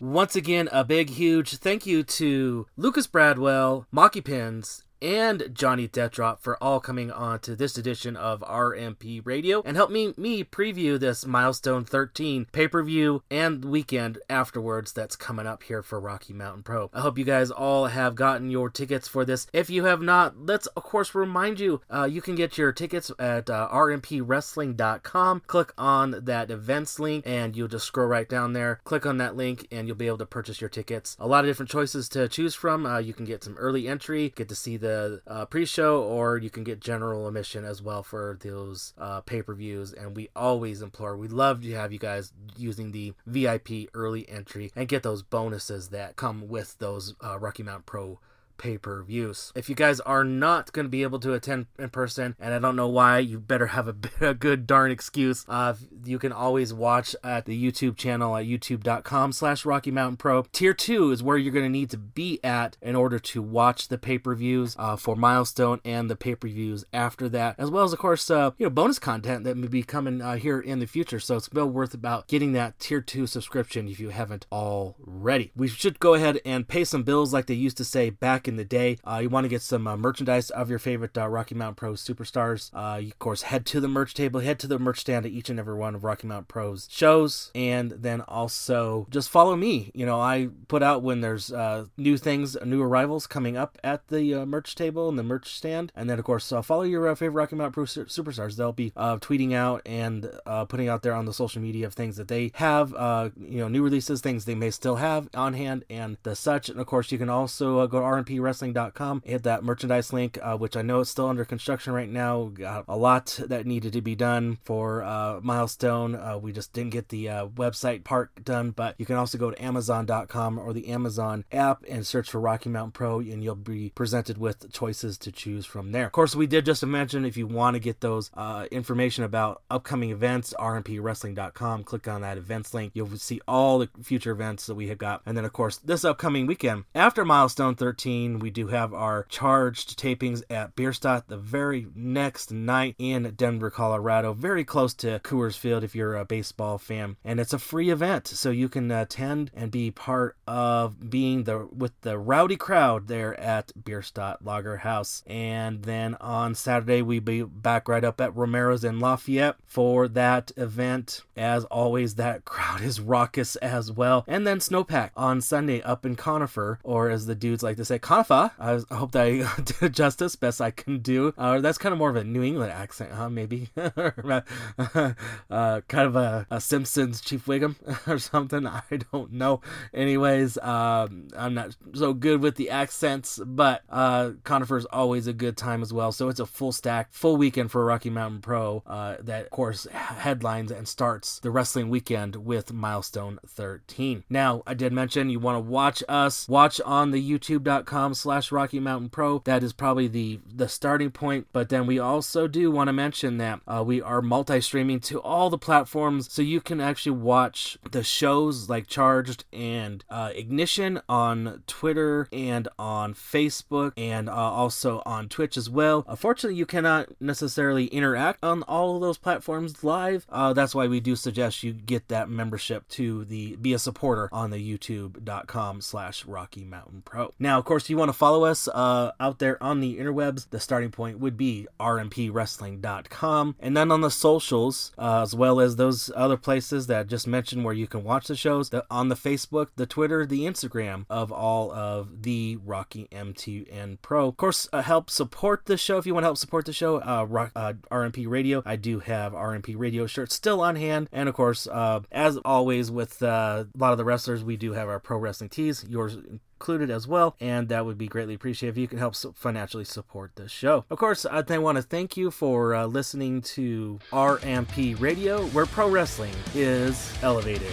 Once again, a big, huge thank you to Lucas Bradwell, MahkyPinz, and Johnny Deathdrop for all coming on to this edition of RMP Radio and help me me preview this Milestone 13 pay-per-view and weekend afterwards that's coming up here for Rocky Mountain Pro. I hope you guys all have gotten your tickets for this. If you have not, let's of course remind you uh, you can get your tickets at uh, rmpwrestling.com. Click on that events link and you'll just scroll right down there. Click on that link and you'll be able to purchase your tickets. A lot of different choices to choose from. Uh, you can get some early entry, get to see the uh, pre-show, or you can get general admission as well for those uh, pay-per-views. And we always implore, we love to have you guys using the VIP early entry and get those bonuses that come with those uh, Rocky Mountain Pro pay per views. If you guys are not going to be able to attend in person, and I don't know why, you better have a, a good darn excuse. Uh, you can always watch at the YouTube channel at youtube.com slash Rocky Mountain Pro. Tier 2 is where you're going to need to be at in order to watch the pay per views uh, for Milestone and the pay per views after that, as well as, of course, uh, you know, bonus content that may be coming uh, here in the future. So it's well worth about getting that Tier 2 subscription if you haven't already. We should go ahead and pay some bills like they used to say back in the day. Uh, you want to get some uh, merchandise of your favorite uh, Rocky Mountain Pro superstars. Uh, you, of course, head to the merch table, head to the merch stand at each and every one of Rocky Mountain Pro's shows, and then also just follow me. You know, I put out when there's uh, new things, new arrivals coming up at the uh, merch table and the merch stand, and then of course follow your favorite Rocky Mountain Pro su- superstars. They'll be tweeting out and putting out there on the social media of things that they have, you know, new releases, things they may still have on hand, and the such. And of course, you can also go to rmpwrestling.com, hit that merchandise link, uh, which I know is still under construction right now. Got a lot that needed to be done for uh, Milestone. Uh, we just didn't get the uh, website part done, but you can also go to Amazon.com or the Amazon app and search for Rocky Mountain Pro, and you'll be presented with choices to choose from there. Of course, we did just mention if you want to get those uh, information about upcoming events, rmpwrestling.com, click on that events link. You'll see all the future events that we have got. And then, of course, this upcoming weekend, after Milestone 13, we do have our charged tapings at Bierstadt the very next night in Denver, Colorado, very close to Coors Field if you're a baseball fan. And it's a free event, so you can attend and be part of being the with the rowdy crowd there at Bierstadt Lager House. And then on Saturday, we be back right up at Romero's in Lafayette for that event. As always, that crowd is raucous as well. And then Snowpack on Sunday up in Conifer, or as the dudes like to say, I I hope that I did justice best I can do. Uh, that's kind of more of a New England accent, huh? Maybe, uh, kind of a, a Simpsons Chief Wiggum or something. I don't know. Anyways, um, I'm not so good with the accents, but uh, Conifer is always a good time as well. So it's a full stack, full weekend for Rocky Mountain Pro. Uh, that of course headlines and starts the wrestling weekend with Milestone 13. Now, I did mention you want to watch us. Watch on the YouTube.com slash Rocky Mountain Pro. That is probably the the starting point. But then we also do want to mention that uh, we are multi-streaming to all the platforms, so you can actually watch the shows like Charged and uh, Ignition on Twitter and on Facebook and uh, also on Twitch as well. Unfortunately, you cannot necessarily interact on all of those platforms live. Uh, that's why we do suggest you get that membership to the be a supporter on the YouTube.com slash Rocky Mountain Pro. Now, of course, course, you want to follow us uh, out there on the interwebs. The starting point would be rmpwrestling.com. And then on the socials, uh, as well as those other places that I just mentioned where you can watch the shows, the, on the Facebook, the Twitter, the Instagram of all of the Rocky MTN Pro. Of course, uh, help support the show if you want to help support the show. Uh, rock, uh, RMP Radio. I do have RMP Radio shirts still on hand. And of course, uh, as always with a lot of the wrestlers, we do have our pro wrestling tees. Yours included as well, and that would be greatly appreciated if you can help financially support the show. Of course, I want to thank you for uh, listening to RMP Radio, where pro wrestling is elevated.